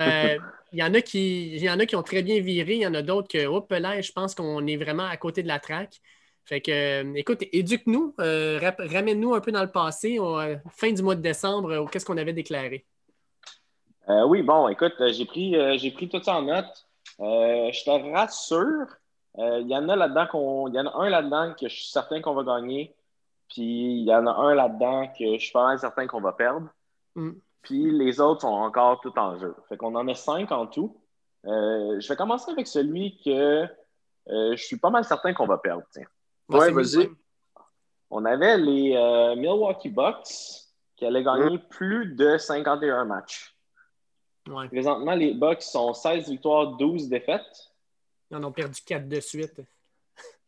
Euh, il y, en a qui, ont très bien viré, il y en a d'autres que, hop là, je pense qu'on est vraiment à côté de la traque. Fait que, euh, écoute, éduque-nous, ramène-nous un peu dans le passé, fin du mois de décembre, qu'est-ce qu'on avait déclaré? oui, bon, écoute, j'ai pris, j'ai pris tout ça en note. Euh, je te rassure, euh, il y en a là-dedans qu'on. Il y en a un là-dedans que je suis certain qu'on va gagner. Puis il y en a un là-dedans que je suis pas mal certain qu'on va perdre. Mm. Puis les autres sont encore tout en jeu. Fait qu'on en a cinq en tout. Euh, je vais commencer avec celui que je suis pas mal certain qu'on va perdre. Oui, vas-y. on avait les Milwaukee Bucks qui allaient gagner plus de 51 matchs. Présentement, les Bucks sont 16 victoires, 12 défaites. Ils en ont perdu 4 de suite.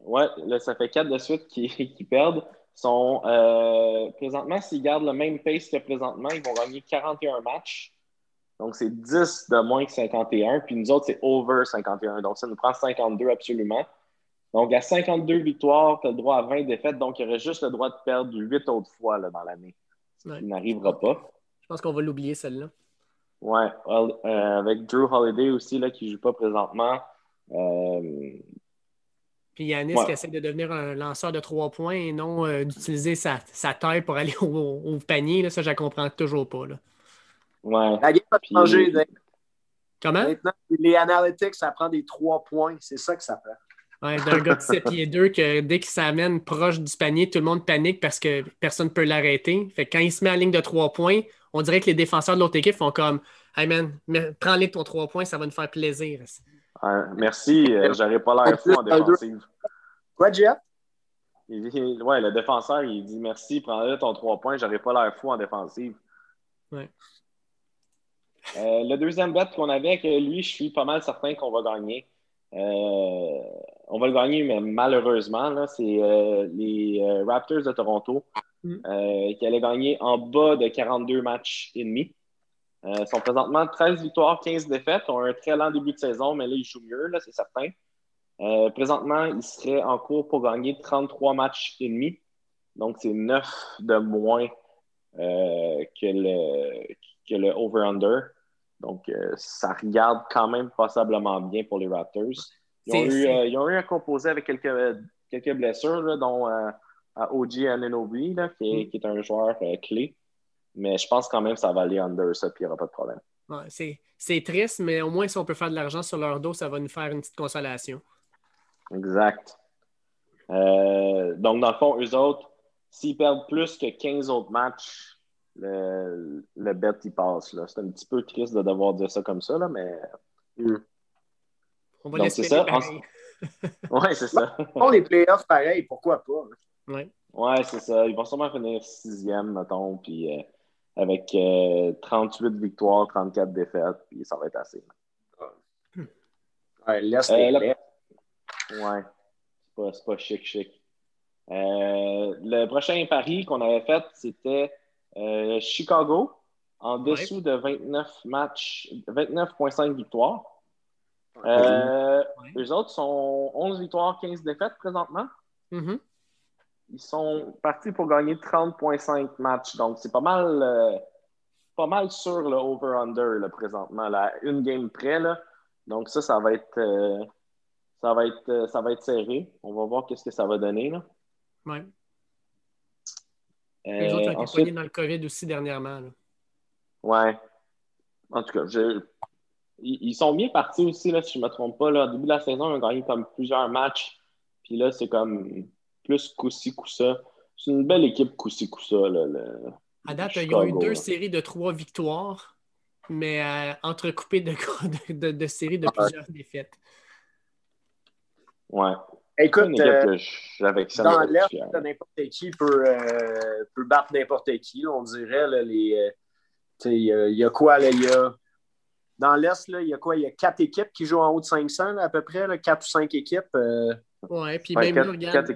Oui, là, ça fait 4 de suite qui, qui perdent. Sont, euh, présentement, s'ils gardent le même pace que présentement, ils vont gagner 41 matchs. Donc, c'est 10 de moins que 51. Puis nous autres, c'est over 51. Donc, ça nous prend 52 absolument. Donc, à 52 victoires, tu as le droit à 20 défaites. Donc, il y aurait juste le droit de perdre 8 autres fois là, dans l'année. Ce qui n'arrivera pas. Je pense qu'on va l'oublier, celle-là. Oui, euh, avec Drew Holiday aussi, là, qui ne joue pas présentement. Euh, puis Yanis qui essaie de devenir un lanceur de trois points et non euh, d'utiliser sa, taille pour aller au, panier. Là, ça, je ne comprends toujours pas. Là. Ouais. La game a changé. Comment? Maintenant, les analytics, ça prend des trois points. C'est ça que ça fait. Ouais, d'un gars de 7 pieds 2 que dès qu'il s'amène proche du panier, tout le monde panique parce que personne ne peut l'arrêter. Fait quand il se met en ligne de trois points, on dirait que les défenseurs de l'autre équipe font comme Hey man, prends-les ton trois points, ça va nous faire plaisir merci, euh, j'aurais pas l'air fou en défensive. Quoi, Jeff? ouais, le défenseur, il dit merci, prends-le ton trois points, j'aurais pas l'air fou en défensive. Ouais. Euh, le deuxième bet qu'on avait, que lui, je suis pas mal certain qu'on va gagner. Euh, on va le gagner, mais malheureusement, c'est les Raptors de Toronto mm. qui allaient gagner en bas de 42 matchs et demi. Euh, ils sont présentement 13 victoires, 15 défaites. Ils ont un très lent début de saison, mais là, ils jouent mieux, c'est certain. Euh, présentement, ils seraient en cours pour gagner 33 matchs et demi. Donc, c'est 9 de moins euh, que le, que le over-under. Donc, ça regarde quand même passablement bien pour les Raptors. Ils ont, eu, ils ont eu, un composé avec quelques, quelques blessures, dont OG Ananobi, qui, mm. qui, est un joueur clé. Mais je pense quand même que ça va aller under ça, puis il n'y aura pas de problème. c'est triste, mais au moins, si on peut faire de l'argent sur leur dos, ça va nous faire une petite consolation. Exact. Euh, donc, dans le fond, eux autres, s'ils perdent plus que 15 autres matchs, le, le bet, il passe. C'est un petit peu triste de devoir dire ça comme ça, là, mais. Hmm. On va laisser ça. Oui, c'est ça. On les playoffs pareil, pourquoi pas? Oui. Ouais, c'est ça. Ils vont sûrement finir sixième, mettons, puis euh, avec 38 euh, victoires, 34 défaites, puis ça va être assez. Ouais, laisse euh, Ouais, c'est pas, chic, chic. Euh, le prochain pari qu'on avait fait, c'était Chicago, en dessous de 29 matchs, 29,5 victoires. Eux autres sont 11 victoires, 15 défaites présentement. Mm-hmm ils sont partis pour gagner 30,5 matchs. Donc, c'est pas mal, euh, pas mal sur le over-under présentement, là, une game près. Là. Donc, ça, ça va être, euh, ça va être, euh, ça va être serré. On va voir qu'est-ce que ça va donner. Là. Ouais. Les autres ont ensuite... été dans le COVID aussi dernièrement. Là. Ouais. En tout cas, ils, sont bien partis aussi, là, si je ne me trompe pas. Là. Au début de la saison, ils ont gagné comme plusieurs matchs. Puis là, c'est comme plus Koussi Koussa. C'est une belle équipe Koussi Koussa. Le, à date, ils ont eu deux séries de trois victoires, mais euh, entrecoupées de, de, de, séries de plusieurs défaites. Ouais. Écoute, euh, dans l'Est, n'importe qui peut, euh, peut battre n'importe qui, on dirait. Là, les, il y, a quoi? Là, y a, dans l'Est, il y a quoi? Il y a quatre équipes qui jouent en haut de 500 à peu près, là, quatre ou cinq équipes. ouais, puis même là, regarde,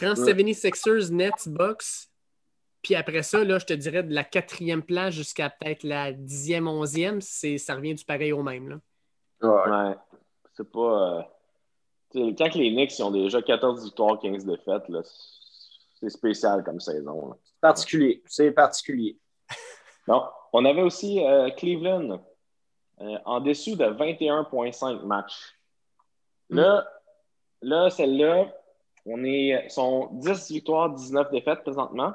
Prends 76ers, Nets, Bucks. Puis après ça, là, je te dirais de la quatrième place jusqu'à peut-être la dixième, onzième, c'est, ça revient du pareil au même. Là. Ouais. C'est pas. Euh... Quand les Knicks ont déjà 14 victoires, 15 défaites, là, c'est spécial comme saison. C'est particulier. C'est particulier. non. On avait aussi euh, Cleveland euh, en dessous de 21,5 matchs. Là, là celle-là, on est, sont 10 victoires, 19 défaites présentement.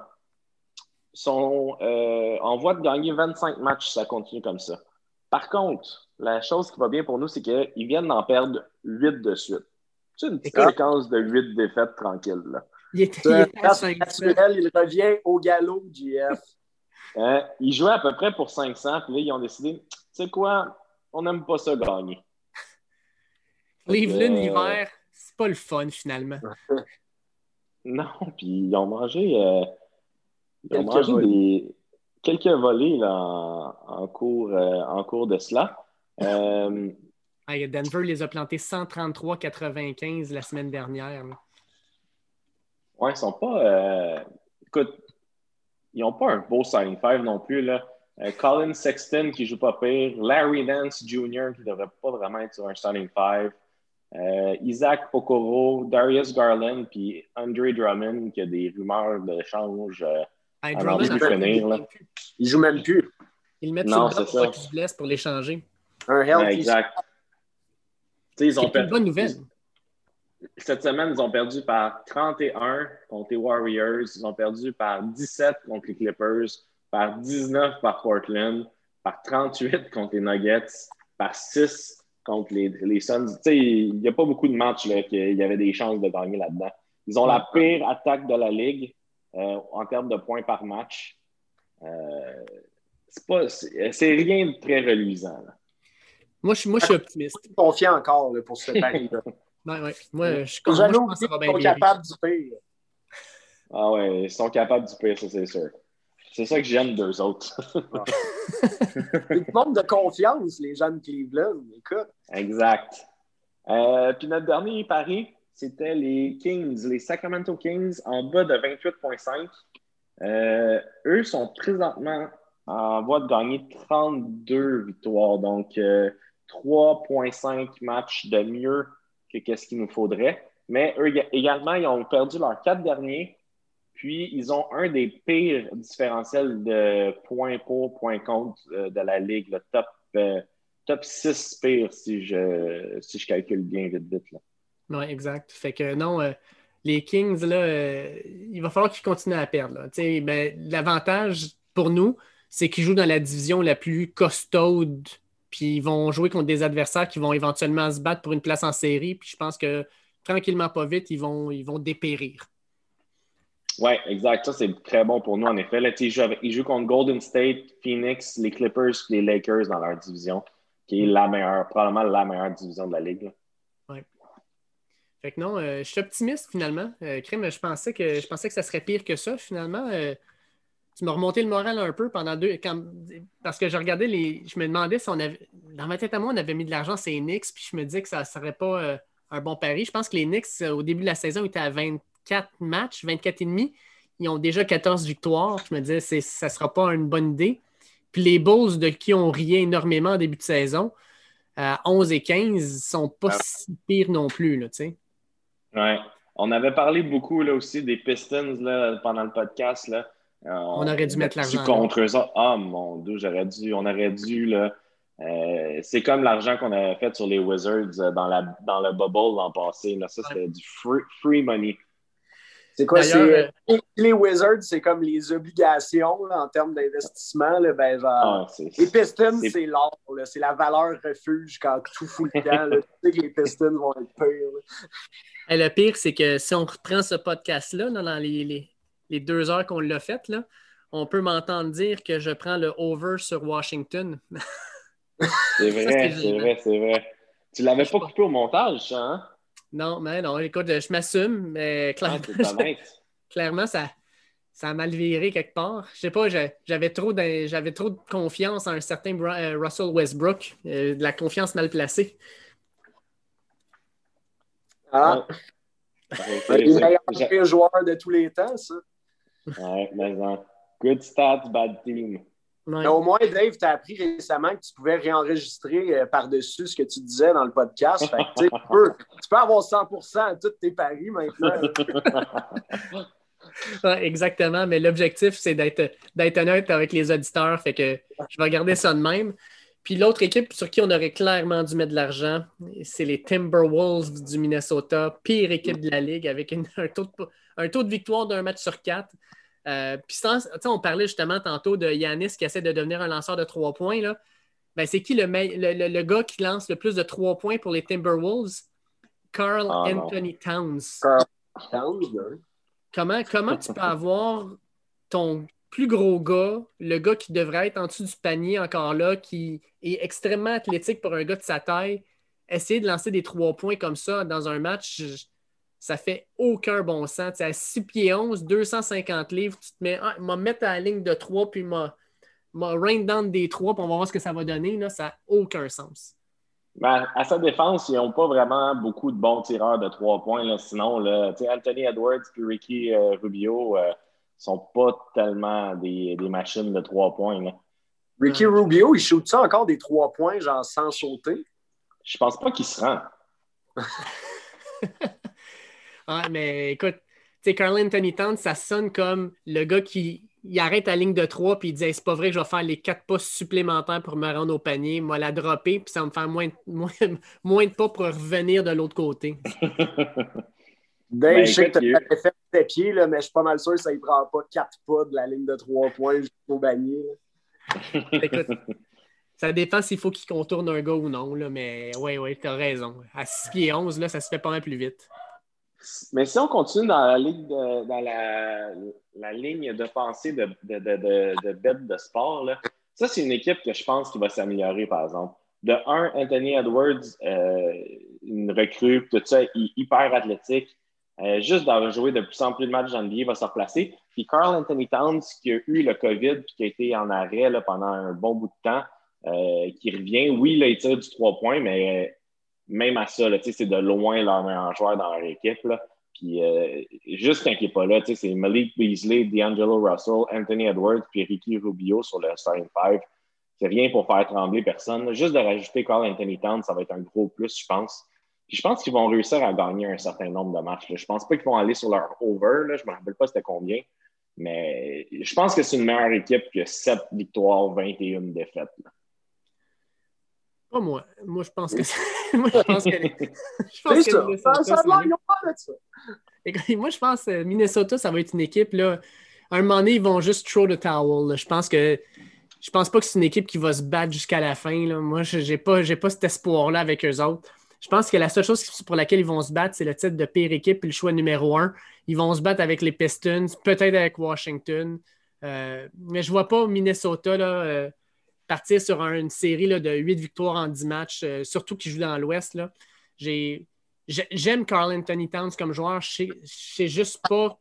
Sont euh, en voie de gagner 25 matchs ça continue comme ça. Par contre, la chose qui va bien pour nous, c'est qu'ils viennent d'en perdre 8 de suite. C'est une petite séquence de 8 défaites tranquille. Là. Il, était, il, il revient au galop, JF. Hein? ils jouaient à peu près pour 500, puis là, ils ont décidé, tu sais quoi, on n'aime pas ça gagner. Cleveland, euh, l'hiver, c'est pas le fun finalement. Non, puis ils ont mangé, euh, ils ont mangé des, quelques volets là, en, cours, euh, en cours de cela. Euh, Denver les a plantés 133-95 la semaine dernière. Ouais, ils sont pas. écoute, ils n'ont pas un beau signing five non plus. Là. Colin Sexton qui joue pas pire, Larry Nance Jr. qui devrait pas vraiment être sur un starting five. Euh, Isaac Pokoro, Darius Garland, puis Andre Drummond, qui a des rumeurs de change euh, avant de finir. Là. Il joue même plus. Ils mettent non, sur le qui se blesse pour l'échanger. Un healthy. exact. Ils ont perdu. une bonne nouvelle. Cette semaine, ils ont perdu par 31 contre les Warriors. Ils ont perdu par 17 contre les Clippers, par 19 par Portland, par 38 contre les Nuggets, par 6 contre les, les Suns. Il n'y a pas beaucoup de matchs qu'il y avait des chances de gagner là-dedans. Ils ont la pire attaque de la ligue euh, en termes de points par match. Euh, c'est rien de très reluisant. Moi, je, moi, je suis optimiste. Je suis confiant encore pour ce pari-là. ouais, Moi, je suis confiant. Ils sont capables du pire. Ah ouais, ils sont capables du pire, ça c'est sûr. C'est ça que j'aime d'eux autres. Ils manque de confiance, les gens de Cleveland. Écoute. Exact. Euh, puis notre dernier pari, c'était les Kings, les Sacramento Kings en bas de 28,5. Euh, eux sont présentement en voie de gagner 32 victoires, donc 3,5 euh, matchs de mieux que ce qu'il nous faudrait. Mais eux également, ils ont perdu leurs quatre derniers puis, ils ont un des pires différentiels de points pour, points contre euh, de la Ligue, le top, euh, top 6 pires, si je, si je calcule bien vite, vite. Oui, exact. Fait que non, euh, les Kings, là, il va falloir qu'ils continuent à perdre. Ben, l'avantage pour nous, c'est qu'ils jouent dans la division la plus costaude, puis ils vont jouer contre des adversaires qui vont éventuellement se battre pour une place en série. Puis je pense que tranquillement, pas vite, ils vont, ils vont dépérir. Oui, exact. Ça, c'est très bon pour nous, en effet. Là, ils, jouent contre Golden State, Phoenix, les Clippers les Lakers dans leur division, qui est la meilleure, probablement la meilleure division de la Ligue. Oui. Fait que non, euh, je suis optimiste finalement. Euh, je pensais, que, je pensais que ça serait pire que ça. Finalement, euh, tu m'as remonté le moral un peu pendant deux. parce que je regardais les. Je me demandais si on avait. Dans ma tête à moi, on avait mis de l'argent sur les Knicks, puis je me disais que ça ne serait pas un bon pari. Je pense que les Knicks, au début de la saison, étaient à 20 24 matchs, 24 et demi. Ils ont déjà 14 victoires. Je me disais, ça ne sera pas une bonne idée. Puis les Bulls, de qui on riait énormément en début de saison, à 11 et 15, ne sont pas ah. si pires non plus. Là, ouais. On avait parlé beaucoup là, aussi des Pistons là, pendant le podcast. Là. Euh, on, aurait dû mettre l'argent. contre eux Ah mon Dieu, j'aurais dû, on aurait dû. Là, euh, c'est comme l'argent qu'on avait fait sur les Wizards euh, dans, la, dans le bubble l'an passé. Là. Ça, c'était du free, free money. C'est quoi? C'est, euh, les Wizards, c'est comme les obligations en termes d'investissement. Ben, genre, ah, les Pistons, c'est l'or. C'est la valeur refuge quand tout fout le temps. tu sais que les Pistons vont être pires. Et le pire, c'est que si on reprend ce podcast-là, dans les, les, deux heures qu'on l'a fait, là, on peut m'entendre dire que je prends le over sur Washington. c'est vrai, c'est vrai, c'est vrai. Tu l'avais pas coupé au montage, ça, hein? Non, mais non, écoute, je m'assume, mais ah, clairement, clairement ça, ça a mal viré quelque part. Je sais pas, j'avais trop, j'avais trop de confiance en un certain euh, Russell Westbrook, euh, de la confiance mal placée. Ah! le meilleur joueur de tous les temps, ça. Ouais, mais Good stats, bad team. Au moins, Dave, tu as appris récemment que tu pouvais réenregistrer euh, par-dessus ce que tu disais dans le podcast. tu, peux, avoir 100% de tous tes paris maintenant. exactement, mais l'objectif, c'est d'être honnête avec les auditeurs. Fait que je vais garder ça de même. Puis l'autre équipe sur qui on aurait clairement dû mettre de l'argent, c'est les Timberwolves du Minnesota, pire équipe de la Ligue, avec un, taux de, un taux de victoire d'un match sur quatre. Euh, puis on parlait justement tantôt de Yanis qui essaie de devenir un lanceur de trois points. Là. Ben, c'est qui le, le, gars qui lance le plus de trois points pour les Timberwolves? Carl ah, Anthony Towns. Carl Towns, comment, comment tu peux avoir ton plus gros gars, le gars qui devrait être en dessous du panier encore là, qui est extrêmement athlétique pour un gars de sa taille, essayer de lancer des trois points comme ça dans un match, Ça fait aucun bon sens. Tu à 6 pieds 11, 250 livres, tu te mets, ah, m'a mettre à la ligne de 3, puis m'a rain down des 3, puis on va voir ce que ça va donner. Là, ça n'a aucun sens. Ben, à sa défense, ils n'ont pas vraiment beaucoup de bons tireurs de 3 points. Là. Sinon, là, Anthony Edwards et Ricky euh, Rubio ne euh, sont pas tellement des, des, machines de 3 points. Là. Ricky Rubio, il shoot ça encore des 3 points, genre sans sauter? Je pense pas qu'il se rend. ah, mais écoute, tu sais, Carl Anthony Towns, ça sonne comme le gars qui il arrête la ligne de 3 puis il dit c'est pas vrai que je vais faire les 4 pas supplémentaires pour me rendre au panier. Moi, la dropper puis ça va me faire moins, moins, moins de pas pour revenir de l'autre côté. Dave, ben, je sais que tu as fait tes pieds, là, mais je suis pas mal sûr que ça ne prend pas 4 pas de la ligne de 3 points jusqu'au panier. Écoute, ça dépend s'il faut qu'il contourne un gars ou non, là, mais oui, oui, tu as raison. À 6 pieds 11, là, ça se fait pas mal plus vite. Mais si on continue dans la ligne de, pensée de, de, de, sport, ça, c'est une équipe que je pense qui va s'améliorer, par exemple. De un, Anthony Edwards, euh, une recrue, tout ça, hyper athlétique. Euh, juste d'avoir joué de plus en plus de matchs dans le va se replacer. Puis Carl Anthony Towns, qui a eu le COVID puis qui a été en arrêt pendant un bon bout de temps, euh, qui revient. Oui, là, il tire du 3 points, mais même à ça, c'est de loin leur meilleur joueur dans leur équipe. Là. Puis euh, juste quand il n'est pas là, c'est Malik Beasley, D'Angelo Russell, Anthony Edwards, puis Ricky Rubio sur le starting five. C'est rien pour faire trembler personne. Juste de rajouter Carl Anthony Town, ça va être un gros plus, je pense. Puis je pense qu'ils vont réussir à gagner un certain nombre de matchs. Je Je pense pas qu'ils vont aller sur leur over. Là. Je ne me rappelle pas c'était combien. Mais je pense que c'est une meilleure équipe que 7 victoires, 21 défaites. Pas moi. Moi, je pense que moi, je pense que. je pense que ça. Minnesota, ça, ça, moi, je pense que Minnesota, ça va être une équipe. Là, à un moment donné, ils vont juste throw the towel. Je pense que. Je pense pas que c'est une équipe qui va se battre jusqu'à la fin. Là. Moi, je n'ai pas, pas cet espoir-là avec eux autres. Je pense que la seule chose pour laquelle ils vont se battre, c'est le titre de pire équipe et le choix numéro un. Ils vont se battre avec les Pistons, peut-être avec Washington. Euh, mais je ne vois pas Minnesota là, euh, partir sur une série là, de 8 victoires en 10 matchs, euh, surtout qui joue dans l'Ouest. J'aime Carl Anthony Towns comme joueur. Je ne sais juste pas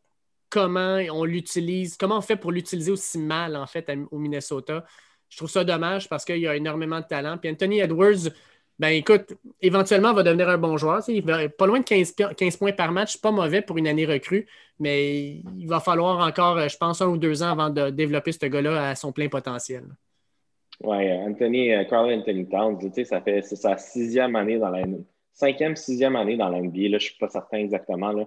comment on l'utilise, comment on fait pour l'utiliser aussi mal en fait au Minnesota. Je trouve ça dommage parce qu'il y a énormément de talent. Puis Anthony Edwards, ben écoute, éventuellement, va devenir un bon joueur. Pas loin de 15, 15 points par match, pas mauvais pour une année recrue, mais il va falloir encore, je pense, un ou deux ans avant de développer ce gars-là à son plein potentiel. Oui, Anthony, euh, Carl Anthony Towns, ça fait c'est sa sixième année dans la cinquième, sixième année dans l'NBA. Je ne suis pas certain exactement. Là,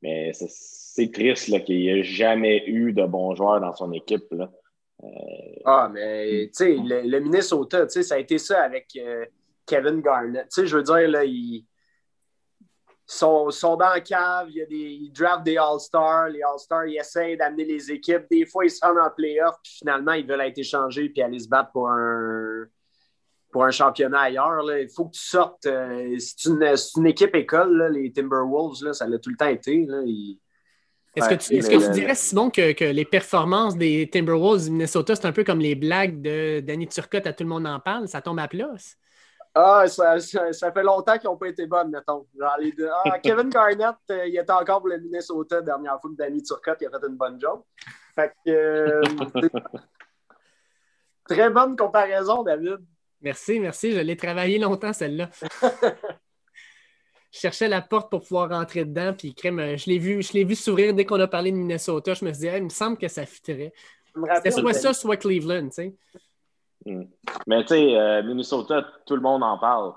mais c'est triste qu'il n'y ait jamais eu de bons joueurs dans son équipe. Là. Euh, ah, mais tu sais, le, Minnesota, ça a été ça avec euh, Kevin Garnett. Je veux dire, là, il sont, sont dans la cave, il y a des, ils draftent des All-Stars, les All-Stars, ils essayent d'amener les équipes. Des fois, ils se rendent en playoff, puis finalement, ils veulent être échangés puis aller se battre pour un, pour un championnat ailleurs. Là. Il faut que tu sortes. Euh, c'est une, équipe école, les Timberwolves, là, ça l'a tout le temps été. Est-ce que, tu, est que tu dirais, Simon, que, que, les performances des Timberwolves du Minnesota, c'est un peu comme les blagues de Danny Turcotte à Tout le monde en parle? Ça tombe à plat? Ah, ça, ça, fait longtemps qu'ils n'ont pas été bonnes, mettons. Genre les deux. Ah, Kevin Garnett, euh, il était encore pour le Minnesota la dernière fois que Danny Turcotte il a fait une bonne job. Fait que. Euh, très bonne comparaison, David. Merci, merci. Je l'ai travaillé longtemps, celle-là. je cherchais la porte pour pouvoir rentrer dedans, puis crème, euh, je l'ai vu, je vu sourire dès qu'on a parlé de Minnesota. Je me suis dit, il me semble que ça fitterait. C'était soit ça, soit Cleveland, tu sais. Hmm. Mais tu sais, euh, Minnesota, tout le monde en parle.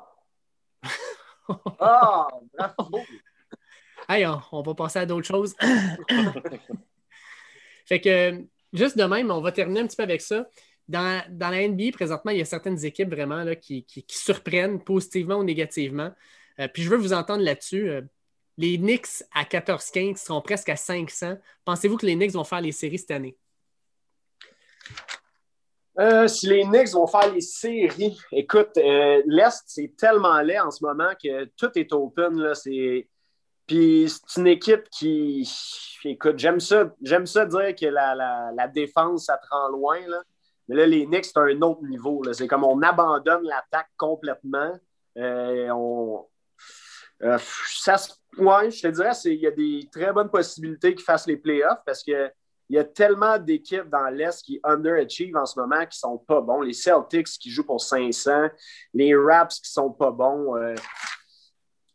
Ah, bravo! Hey, on, va passer à d'autres choses. fait que, juste de même, on va terminer un petit peu avec ça. Dans, la NBA, présentement, il y a certaines équipes vraiment là, qui, surprennent positivement ou négativement. Euh, puis je veux vous entendre là-dessus. Euh, les Knicks à 14-15 seront presque à 500. Pensez-vous que les Knicks vont faire les séries cette année? Euh, si les Knicks vont faire les séries, écoute, euh, l'Est, c'est tellement laid en ce moment que tout est open. Là, Puis c'est une équipe qui. Écoute, j'aime ça, j'aime ça dire que la, défense, ça te rend loin. Là. Mais là, les Knicks, c'est un autre niveau. C'est comme on abandonne l'attaque complètement. Euh, on... Ça, ouais, je te dirais, il y a des très bonnes possibilités qu'ils fassent les playoffs parce qu'il y a tellement d'équipes dans l'Est qui underachieve en ce moment qui sont pas bons. Les Celtics qui jouent pour 500, les Raps qui sont pas bons. Euh,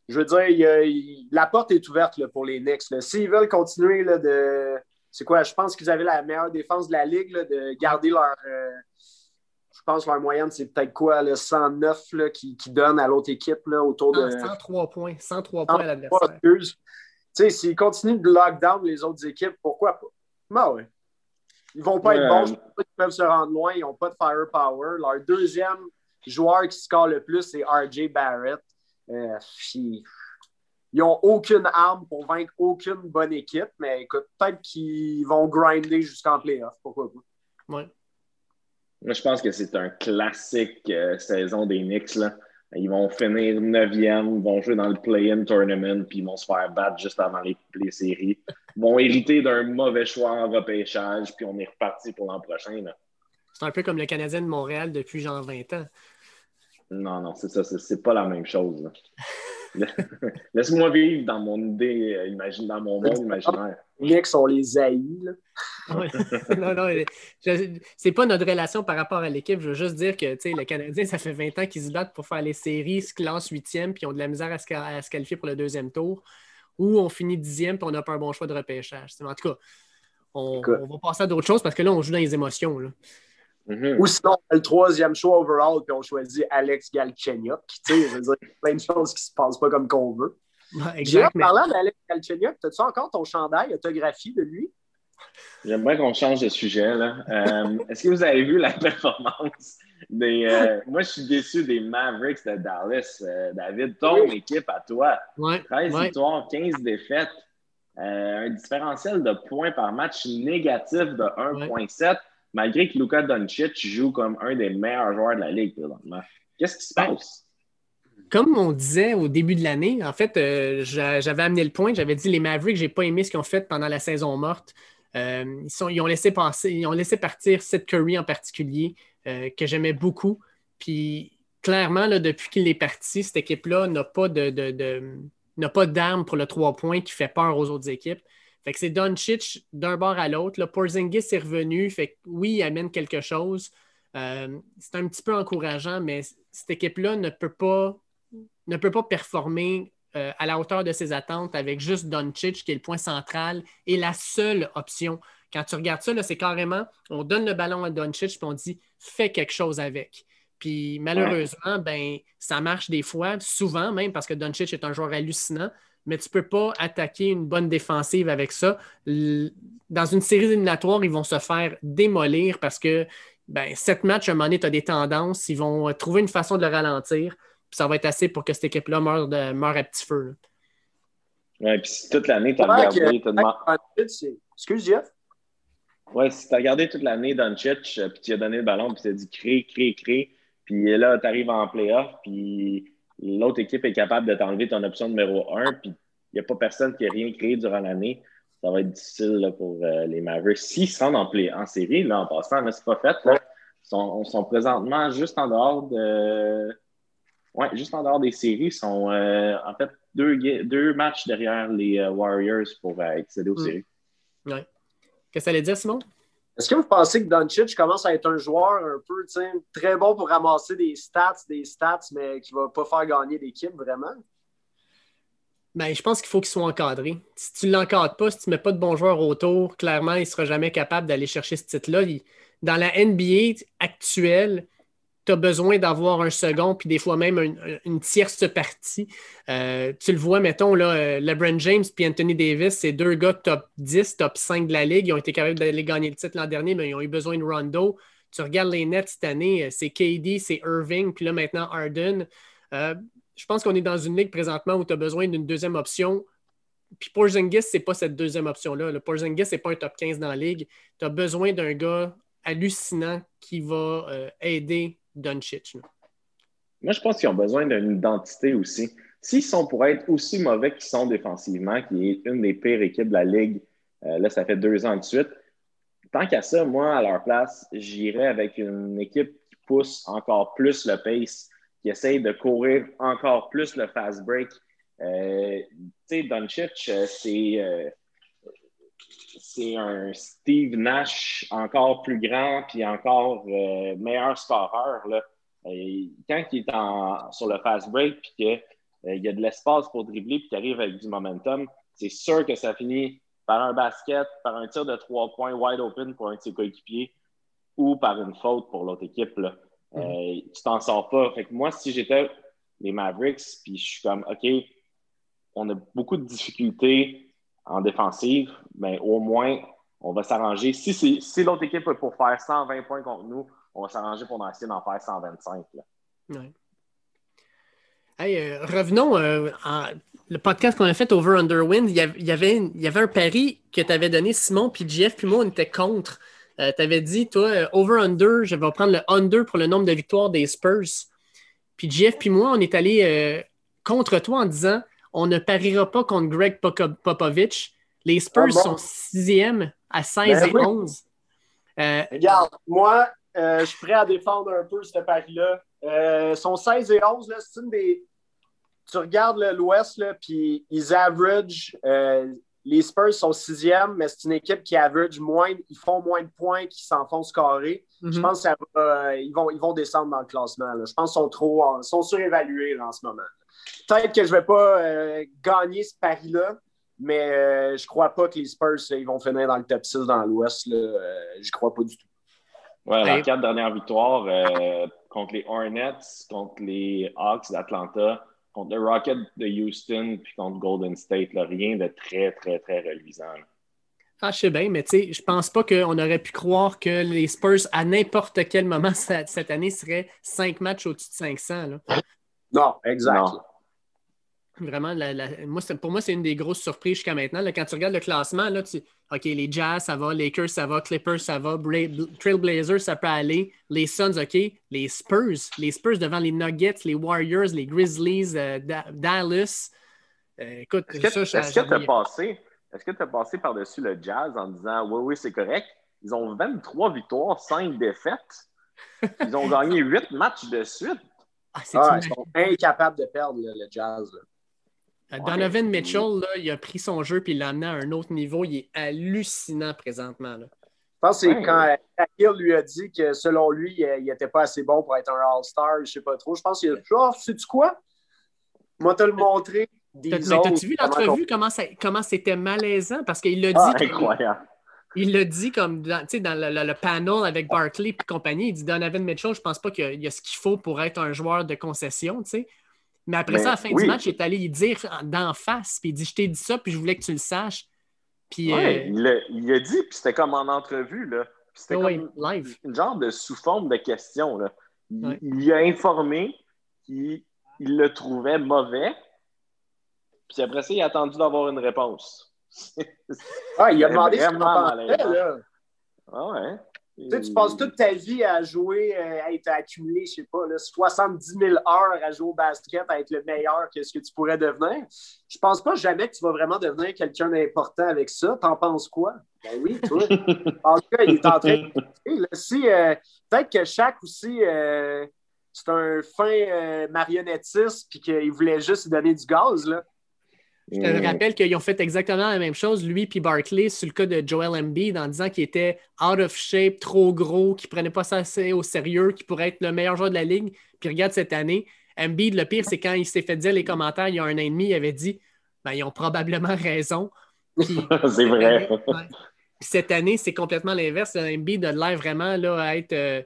je veux dire, la porte est ouverte pour les Knicks. S'ils veulent continuer de. C'est quoi? Je pense qu'ils avaient la meilleure défense de la Ligue, de garder leur. Euh, je pense que leur moyenne, c'est peut-être quoi, le 109 là, qui, qui donne à l'autre équipe autour de. 103 points. 103 points à l'adversaire. Tu sais, s'ils continuent de lockdown les autres équipes, pourquoi pas? Ben ouais. Ils vont pas être bons, je pense pas qu'ils peuvent se rendre loin, ils n'ont pas de firepower. Leur deuxième joueur qui score le plus, c'est RJ Barrett. Euh, ils n'ont aucune arme pour vaincre aucune bonne équipe, mais écoute, peut-être qu'ils vont grinder jusqu'en playoff, pourquoi pas. Ouais. Moi, je pense que c'est un classique euh, saison des Knicks. Là. Ils vont finir 9e, ils vont jouer dans le play-in tournament, puis ils vont se faire battre juste avant les, séries. Ils vont hériter d'un mauvais choix en repêchage, puis on est reparti pour l'an prochain. C'est un peu comme le Canadien de Montréal depuis genre 20 ans. Non, non, c'est ça, c'est pas la même chose. Laisse-moi vivre dans mon idée, euh, imagine, dans mon monde imaginaire. Les Knicks, on les haït. non, non, c'est pas notre relation par rapport à l'équipe. Je veux juste dire que le Canadien, ça fait 20 ans qu'ils se battent pour faire les séries, se classent huitième, puis ont de la misère à se, qualifier pour le deuxième tour, ou on finit dixième, puis on n'a pas un bon choix de repêchage. En tout cas, on, on va passer à d'autres choses parce que là, on joue dans les émotions. Là. Mm-hmm. Ou sinon, le troisième choix overall, puis on choisit Alex Galchenyuk. Tu sais, je veux dire, il y a plein de choses qui se passent pas comme qu'on veut. exact, mais... parlant d'Alex Galchenyuk, as-tu encore ton chandail autographie de lui? J'aimerais qu'on change de sujet. Là. Euh, est-ce que vous avez vu la performance des. Euh, moi, je suis déçu des Mavericks de Dallas. Euh, David, ton équipe à toi. 13 victoires, 15 défaites. un différentiel de points par match négatif de 1,7 malgré que Luka Doncic joue comme un des meilleurs joueurs de la ligue présentement. Qu'est-ce qui se ben, passe? Comme on disait au début de l'année, en fait, euh, j'avais amené le point, j'avais dit les Mavericks, j'ai pas aimé ce qu'ils ont fait pendant la saison morte. Euh, ils, sont, ils, ont laissé passer, ils ont laissé partir Seth Curry en particulier, euh, que j'aimais beaucoup. Puis clairement, là, depuis qu'il est parti, cette équipe-là n'a pas de, n'a pas d'arme pour le trois points qui fait peur aux autres équipes. Fait que c'est Doncic d'un bord à l'autre. Porzingis est revenu. Fait que oui, il amène quelque chose. Euh, c'est un petit peu encourageant, mais cette équipe-là ne peut pas ne peut pas performer euh, à la hauteur de ses attentes avec juste Doncic, qui est le point central et la seule option. Quand tu regardes ça, c'est carrément, on donne le ballon à Doncic, puis on dit fais quelque chose avec. Puis malheureusement, ben, ça marche des fois, souvent même, parce que Doncic est un joueur hallucinant, mais tu ne peux pas attaquer une bonne défensive avec ça. Dans une série éliminatoire, ils vont se faire démolir parce que ben, sept matchs, à un moment donné, tu as des tendances. Ils vont trouver une façon de le ralentir. Puis ça va être assez pour que cette équipe-là meure, de, meure à petit feu. Oui, puis si toute l'année, tu as regardé. Excuse, Jeff? Oui, si tu as regardé toute l'année Doncic, euh, puis tu as donné le ballon, puis tu as dit crée, crée, crée. Puis là, tu arrives en playoff, puis l'autre équipe est capable de t'enlever ton option numéro 1, puis il n'y a pas personne qui a rien créé durant l'année, ça va être difficile pour euh, les Mavericks. S'ils rendent en, en série, là, en passant, mais c'est pas fait. Là. Ils sont, sont, présentement juste en dehors de. Ouais, juste en dehors des séries. Ils sont euh, en fait deux, deux matchs derrière les euh, Warriors pour accéder aux hmm. séries. Ouais. Qu'est-ce que ça allait dire, Simon? Est-ce que vous pensez que Doncic commence à être un joueur un peu très bon pour ramasser des stats, des stats, mais qui ne va pas faire gagner l'équipe vraiment? Ben, je pense qu'il faut qu'il soit encadré. Si tu ne l'encadres pas, si tu ne mets pas de bons joueurs autour, clairement, il ne sera jamais capable d'aller chercher ce titre-là. Dans la NBA actuelle, tu besoin d'avoir un second, puis des fois même une, tierce partie. Euh, tu le vois, mettons, là, euh, LeBron James puis Anthony Davis, c'est deux gars top 10, top 5 de la Ligue. Ils ont été capables d'aller gagner le titre l'an dernier, mais ils ont eu besoin de Rondo. Tu regardes les Nets cette année, euh, c'est KD, c'est Irving, puis là maintenant Harden. je pense qu'on est dans une ligue présentement où tu as besoin d'une deuxième option. Puis Porzingis, c'est pas cette deuxième option-là. Le Porzingis, c'est pas un top 15 dans la ligue. Tu as besoin d'un gars hallucinant qui va aider Doncic. Moi, je pense qu'ils ont besoin d'une identité aussi. S'ils sont pour être aussi mauvais qu'ils sont défensivement, qui est une des pires équipes de la Ligue, euh, là, ça fait deux ans de suite, tant qu'à ça, moi, à leur place, j'irais avec une équipe qui pousse encore plus le pace, qui essaye de courir encore plus le fast break, tu sais, Doncic, c'est c'est un Steve Nash encore plus grand puis encore meilleur scoreur. Là. quand il est en, sur le fast break puis qu'il y a de l'espace pour dribbler puis qu'il arrive avec du momentum, c'est sûr que ça finit par un basket, par un tir de trois points wide open pour un de ses coéquipiers ou par une faute pour l'autre équipe. Là. Euh, mm-hmm. tu t'en sors pas. Fait que moi, si j'étais les Mavericks, puis je suis comme, OK, on a beaucoup de difficultés en défensive, mais au moins, on va s'arranger. Si, si l'autre équipe est pour faire 120 points contre nous, on va s'arranger pour essayer d'en faire 125. Là. Euh, revenons euh, à le podcast qu'on a fait Over Underwind. Il y, avait, y avait un pari que tu avais donné, Simon, puis Jeff, puis moi, on était contre. Euh, tu avais dit, toi, Over Under, je vais prendre le Under pour le nombre de victoires des Spurs. Puis Jeff, puis moi, on est allé contre toi en disant on ne pariera pas contre Greg Popovich. Les Spurs ah sont sixième à 16 ben et 11. Regarde, moi, je suis prêt à défendre un peu ce pari-là. Ils sont 16 et 11, c'est une des tu regardes l'Ouest, puis ils average. Euh, les Spurs sont sixième, mais c'est une équipe qui average moins, ils font moins de points, qui s'enfoncent carré. Je mhm. pense qu'ils vont, ils vont descendre dans le classement. Je pense qu'ils sont trop sont surévalués en ce moment. Peut-être que je ne vais pas euh, gagner ce pari-là, mais euh, je ne crois pas que les Spurs ils vont finir dans le top 6 dans l'Ouest. je ne crois pas du tout. Ouais, la quatre dernières victoires contre les Hornets, contre les Hawks d'Atlanta, contre le Rocket de Houston puis contre Golden State. rien de très, très, très reluisant. Ah, je sais bien, mais tu sais, je pense pas qu'on aurait pu croire que les Spurs, à n'importe quel moment cette année, seraient cinq matchs au-dessus de 500. Là. Non, exact. Vraiment, moi, pour moi, c'est une des grosses surprises jusqu'à maintenant. quand tu regardes le classement, là, tu, OK, les Jazz, ça va, Lakers, ça va, Clippers, ça va, Trailblazers, ça peut aller, les Suns, OK, les Spurs, les Spurs devant les Nuggets, les Warriors, les Grizzlies, euh, Dallas. Euh, écoute, est-ce que tu as passé, est-ce que tu as passé par-dessus le Jazz en disant oui, oui, c'est correct? Ils ont 23 victoires, 5 défaites. Ils ont gagné 8 matchs de suite. Ah, ah ils sont incapables de perdre le Jazz. Donovan Mitchell, là, il a pris son jeu et il l'a amené à un autre niveau. Il est hallucinant présentement. Là. Je pense que c'est quand Akil lui a dit que selon lui, il n'était pas assez bon pour être un All-Star, je ne sais pas trop. Je pense qu'il a dit oh, sais-tu quoi? Moi, te le montrer. T'as-tu vu l'entrevue, comment, comment c'était malaisant? Parce qu'il l'a ah, dit. incroyable. Il l'a dit comme dans, dans le, le, panel avec Barkley et compagnie. Il dit Donovan Mitchell, je pense pas qu'il y a ce qu'il faut pour être un joueur de concession. sais. Mais après ça, à la fin du match, il est allé y dire d'en face, puis il dit Je t'ai dit ça, puis je voulais que tu le saches. Puis, euh, il, a, il, a, dit, puis c'était comme en entrevue, là. C'était comme live. une genre de sous-forme de question. Là. Il, a informé qu'il le trouvait mauvais, puis après ça, il a attendu d'avoir une réponse. ah, il a demandé ce qu'il là. Ah ouais. Tu, passes toute ta vie à jouer, euh, à être accumulé, je sais pas, là, 70 000 heures à jouer au basket, à être le meilleur que ce que tu pourrais devenir. Je pense pas jamais que tu vas vraiment devenir quelqu'un d'important avec ça. T'en penses quoi? Ben oui, toi. en tout cas, il est en train de. Si, euh, peut-être que chaque aussi, euh, c'est un fin marionnettiste puis qu'il voulait juste donner du gaz. Là. Je te rappelle qu'ils ont fait exactement la même chose, lui puis Barkley, sur le cas de Joel Embiid, en disant qu'il était out of shape, trop gros, qu'il ne prenait pas ça assez au sérieux, qu'il pourrait être le meilleur joueur de la ligue. Puis regarde cette année, Embiid, le pire, c'est quand il s'est fait dire les commentaires il y a un an et demi, il avait dit ben, ils ont probablement raison. c'est vrai. cette année, c'est complètement l'inverse. Embiid a l'air vraiment là, à être, euh,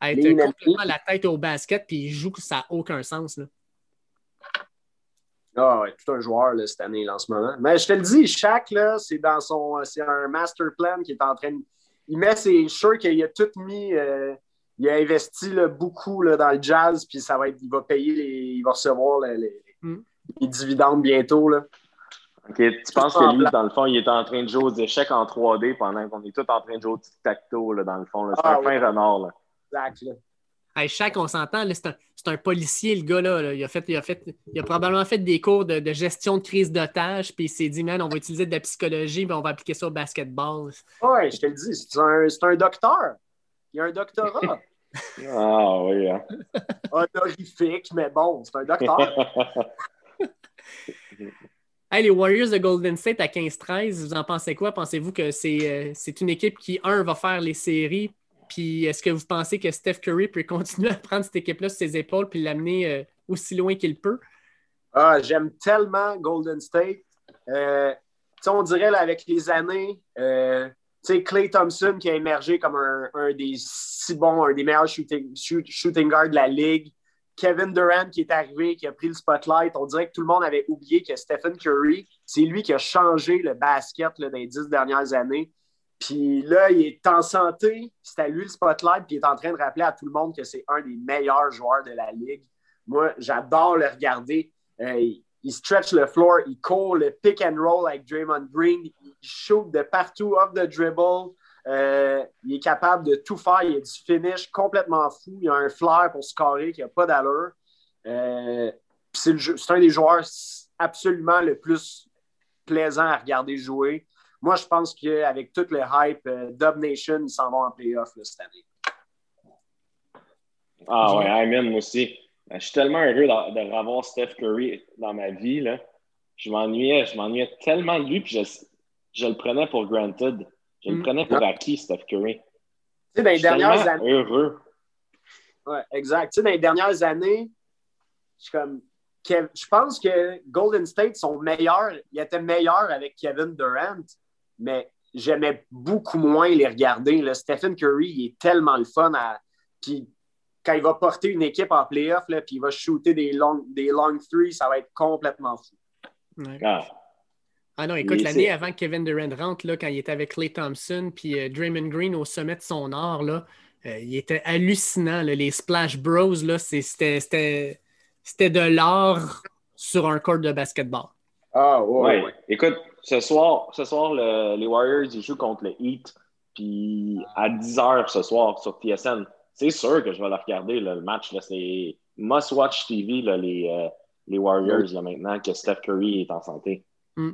à être complètement la tête au basket, puis il joue que ça n'a aucun sens. Là. Ah ouais, tout un joueur là, cette année en ce moment. Mais je te le dis, chaque c'est dans son. C'est un master plan qui est en train de. Il met ses. sûr qu'il a tout mis. Euh, il a investi beaucoup là, dans le jazz, puis ça va être, il va payer les. Il va recevoir les, mm. dividendes bientôt. Là. OK. Tu penses que lui, dans le fond, il est en train de jouer aux échecs en 3D pendant qu'on est tous en train de jouer au tic-tac-toe, dans le fond. C'est ah un fin renard. Là. Exact. Hey, chaque, on s'entend, c'est un, un, policier, le gars-là. Il, a fait, il, a fait, il a probablement fait des cours de, gestion de crise d'otage, puis il s'est dit, man, on va utiliser de la psychologie, puis on va appliquer ça au basketball. Oui, je te le dis, c'est un, un, docteur. Il a un doctorat. ah oui. Hein. Honorifique, mais bon, c'est un docteur. les Warriors de Golden State à 15-13, vous en pensez quoi? Pensez-vous que c'est une équipe qui, un, va faire les séries, puis est-ce que vous pensez que Steph Curry peut continuer à prendre cette équipe-là sur ses épaules puis l'amener aussi loin qu'il peut? Ah, j'aime tellement Golden State. Euh, on dirait avec les années, euh, Clay Thompson qui a émergé comme un, des si bons, un des meilleurs shooting, shooting guards de la ligue. Kevin Durant qui est arrivé, qui a pris le spotlight. On dirait que tout le monde avait oublié que Stephen Curry, c'est lui qui a changé le basket dans les dix dernières années. Puis là, il est en santé, c'est à lui le spotlight, puis il est en train de rappeler à tout le monde que c'est un des meilleurs joueurs de la ligue. Moi, j'adore le regarder. Euh, il stretch le floor, il court le pick and roll avec Draymond Green, il shoot de partout, off the dribble. Euh, il est capable de tout faire. Il a du finish complètement fou. Il a un flair pour scorer qui n'a pas d'allure. Euh, c'est un des joueurs absolument le plus plaisant à regarder jouer. Moi, je pense qu'avec tout le hype, Dub Nation, ils s'en vont en playoff cette année. Ah ouais, Amen, moi aussi. Ben, je suis tellement heureux de, revoir Steph Curry dans ma vie. Là. Je m'ennuyais, je m'ennuyais tellement de lui, puis je, le prenais pour granted. Je le mm. prenais pour acquis, Steph Curry. Tu sais, dans les dernières années. Heureux. Ouais, exact. Tu sais, dans les dernières années, je comme. Je pense que Golden State sont meilleurs. Ils étaient meilleurs avec Kevin Durant, mais j'aimais beaucoup moins les regarder. Là. Stephen Curry, il est tellement le fun à. Puis quand il va porter une équipe en playoff, puis il va shooter des long, des long three, ça va être complètement fou. Ah. ah. non, écoute, l'année avant que Kevin Durant rentre, là, quand il était avec Clay Thompson puis euh, Draymond Green au sommet de son art, là, euh, il était hallucinant. les Splash Bros, c'était de l'art sur un court de basketball. Ah ouais, Écoute, ce soir, ce soir les Warriors, ils jouent contre le Heat. Puis à 10h ce soir sur TSN c'est sûr que je vais le regarder, le match. C'est must-watch TV, les, euh, les Warriors, là, maintenant que Steph Curry est en santé. Mm.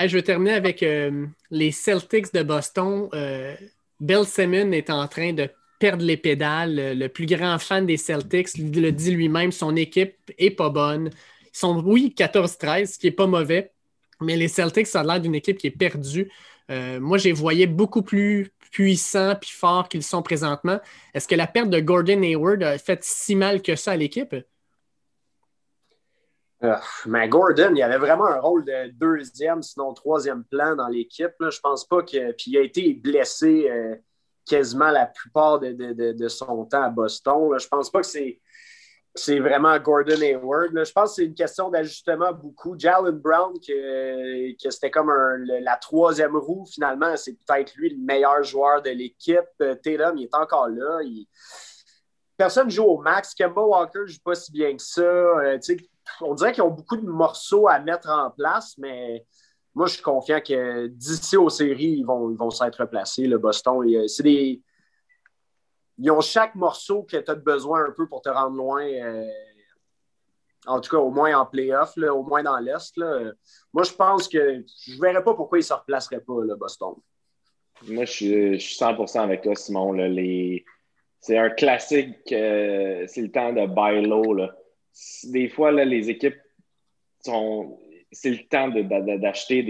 je vais terminer avec euh, les Celtics de Boston. Euh, Bill Simmons est en train de perdre les pédales. Le plus grand fan des Celtics le dit lui-même, son équipe est pas bonne. Ils sont, oui, 14-13, ce qui est pas mauvais, mais les Celtics, ça a l'air d'une équipe qui est perdue. moi, j'ai voyé beaucoup plus puissants puis forts qu'ils sont présentement. Est-ce que la perte de Gordon Hayward a fait si mal que ça à l'équipe? Euh, mais Gordon, il avait vraiment un rôle de deuxième, sinon troisième plan dans l'équipe. Je pense pas que. Puis il a été blessé euh, quasiment la plupart de, son temps à Boston. Je pense pas que c'est c'est vraiment Gordon Hayward. Je pense que c'est une question d'ajustement beaucoup. Jalen Brown, que, que c'était comme la troisième roue, finalement, c'est peut-être lui le meilleur joueur de l'équipe. Euh, Tatum, il est encore là. Personne ne joue au max. Kemba Walker ne joue pas si bien que ça. Euh, on dirait qu'ils ont beaucoup de morceaux à mettre en place, mais moi, je suis confiant que d'ici aux séries, ils vont, ils vont s'être replacés. Le Boston, c'est des ils ont chaque morceau que tu as besoin un peu pour te rendre loin. Euh, en tout cas, au moins en playoff, au moins dans l'Est. Moi, je pense que je ne verrais pas pourquoi ils ne se replaceraient pas, le Boston. Moi, je suis, 100% avec toi, Simon. C'est un classique, euh, c'est le temps de buy low. Des fois, les équipes. C'est le temps d'acheter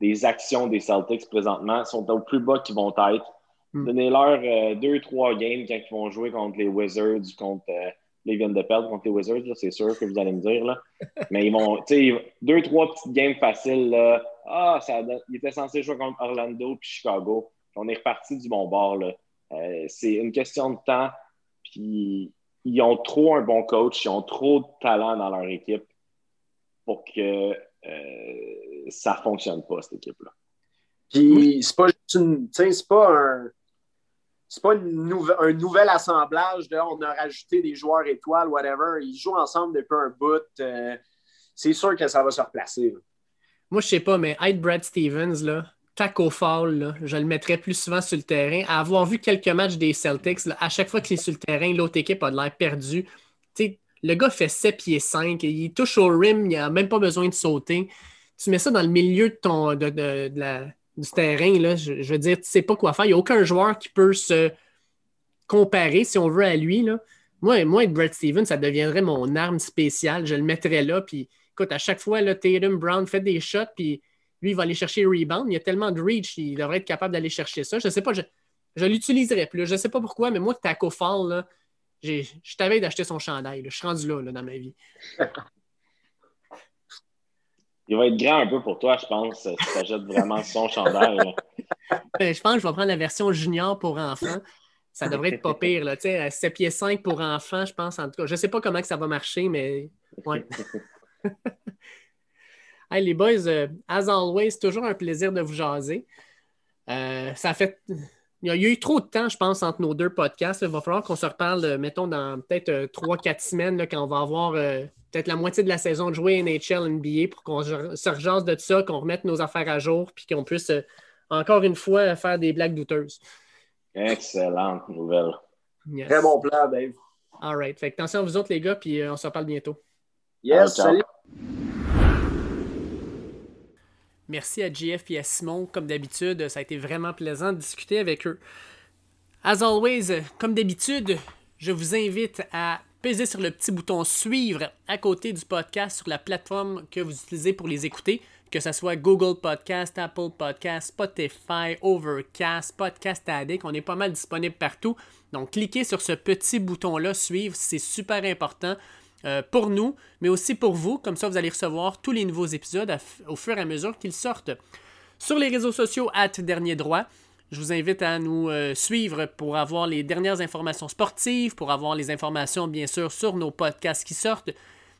des, actions des Celtics présentement. Ils sont au plus bas qu'ils vont être. Hmm. Donnez-leur euh, deux, trois games quand ils vont jouer contre les Wizards, contre. Euh, les viennent de perdre contre les Wizards, c'est sûr que vous allez me dire. Là. Mais ils vont, tu sais, deux, trois petites games faciles. Là. Ah, ça, il était censé jouer contre Orlando puis Chicago. on est reparti du bon bord. Là. Euh, c'est une question de temps. Puis ils ont trop un bon coach, ils ont trop de talent dans leur équipe pour que ça ne fonctionne pas, cette équipe-là. Puis c'est pas c'est pas un c'est pas un nouvel assemblage de on a rajouté des joueurs étoiles, whatever. Ils jouent ensemble depuis un bout. Euh, c'est sûr que ça va se replacer. Moi, je sais pas, mais être Brad Stevens, là, taco fall, je le mettrais plus souvent sur le terrain. À avoir vu quelques matchs des Celtics, à chaque fois qu'il est sur le terrain, l'autre équipe a de l'air perdu. le gars fait 7 pieds 5, il touche au rim, il n'a même pas besoin de sauter. Tu mets ça dans le milieu de ton de la, du terrain, là, je, veux dire, tu sais pas quoi faire. Il n'y a aucun joueur qui peut se comparer, si on veut, à lui. Là. Moi, moi, Brad Stevens, ça deviendrait mon arme spéciale. Je le mettrais là. Puis, écoute, à chaque fois, là, Tatum Brown fait des shots, puis lui, il va aller chercher rebound. Il y a tellement de reach, il devrait être capable d'aller chercher ça. Je ne sais pas, je, je l'utiliserai plus. Je ne sais pas pourquoi, mais moi, Taco Fall, là, je t'avais d'acheter son chandail. Je suis rendu là, là, dans ma vie. Il va être grand un peu pour toi, je pense, si tu achètes vraiment son chandail. Ben, je pense que je vais prendre la version junior pour enfants. Ça devrait être pas pire. Là. 7 pieds 5 pour enfants, je pense. En tout cas, je ne sais pas comment que ça va marcher, mais ouais. hey, les boys, euh, as always, toujours un plaisir de vous jaser. Euh, ça fait. Il y a eu trop de temps, je pense, entre nos deux podcasts. Il va falloir qu'on se reparle, euh, mettons, dans peut-être 3-4 semaines, là, quand on va avoir peut-être la moitié de la saison de jouer NHL, NBA, pour qu'on se rejase de ça, qu'on remette nos affaires à jour, puis qu'on puisse, encore une fois, faire des blagues douteuses. Excellente nouvelle. Très bon plan, Dave. All right. Fait attention à vous autres, les gars, puis on se reparle bientôt. Yes, salut. Merci à JF et à Simon. Comme d'habitude, ça a été vraiment plaisant de discuter avec eux. As always, comme d'habitude, je vous invite à peser sur le petit bouton suivre à côté du podcast sur la plateforme que vous utilisez pour les écouter, que ce soit Google Podcast, Apple Podcast, Spotify, Overcast, Podcast Addict. On est pas mal disponible partout. Donc, cliquez sur ce petit bouton-là, suivre, c'est super important. Euh, pour nous, mais aussi pour vous. Comme ça, vous allez recevoir tous les nouveaux épisodes au fur et à mesure qu'ils sortent. Sur les réseaux sociaux, at Dernier Droit, je vous invite à nous euh, suivre pour avoir les dernières informations sportives, pour avoir les informations, bien sûr, sur nos podcasts qui sortent,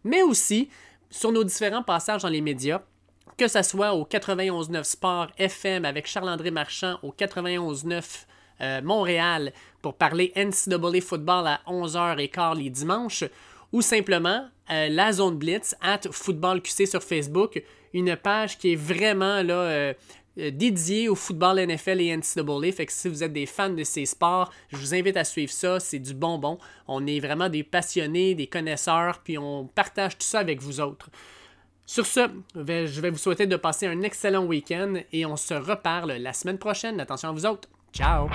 mais aussi sur nos différents passages dans les médias, que ce soit au 91.9 Sport FM avec Charles-André Marchand, au 91.9 euh, Montréal pour parler NCAA football à 11h15 les dimanches, ou simplement euh, la zone Blitz, at Football QC sur Facebook, une page qui est vraiment là, euh, dédiée au football NFL et NCAA. Fait que si vous êtes des fans de ces sports, je vous invite à suivre ça. C'est du bonbon. On est vraiment des passionnés, des connaisseurs, puis on partage tout ça avec vous autres. Sur ce, je vais vous souhaiter de passer un excellent week-end et on se reparle la semaine prochaine. Attention à vous autres. Ciao!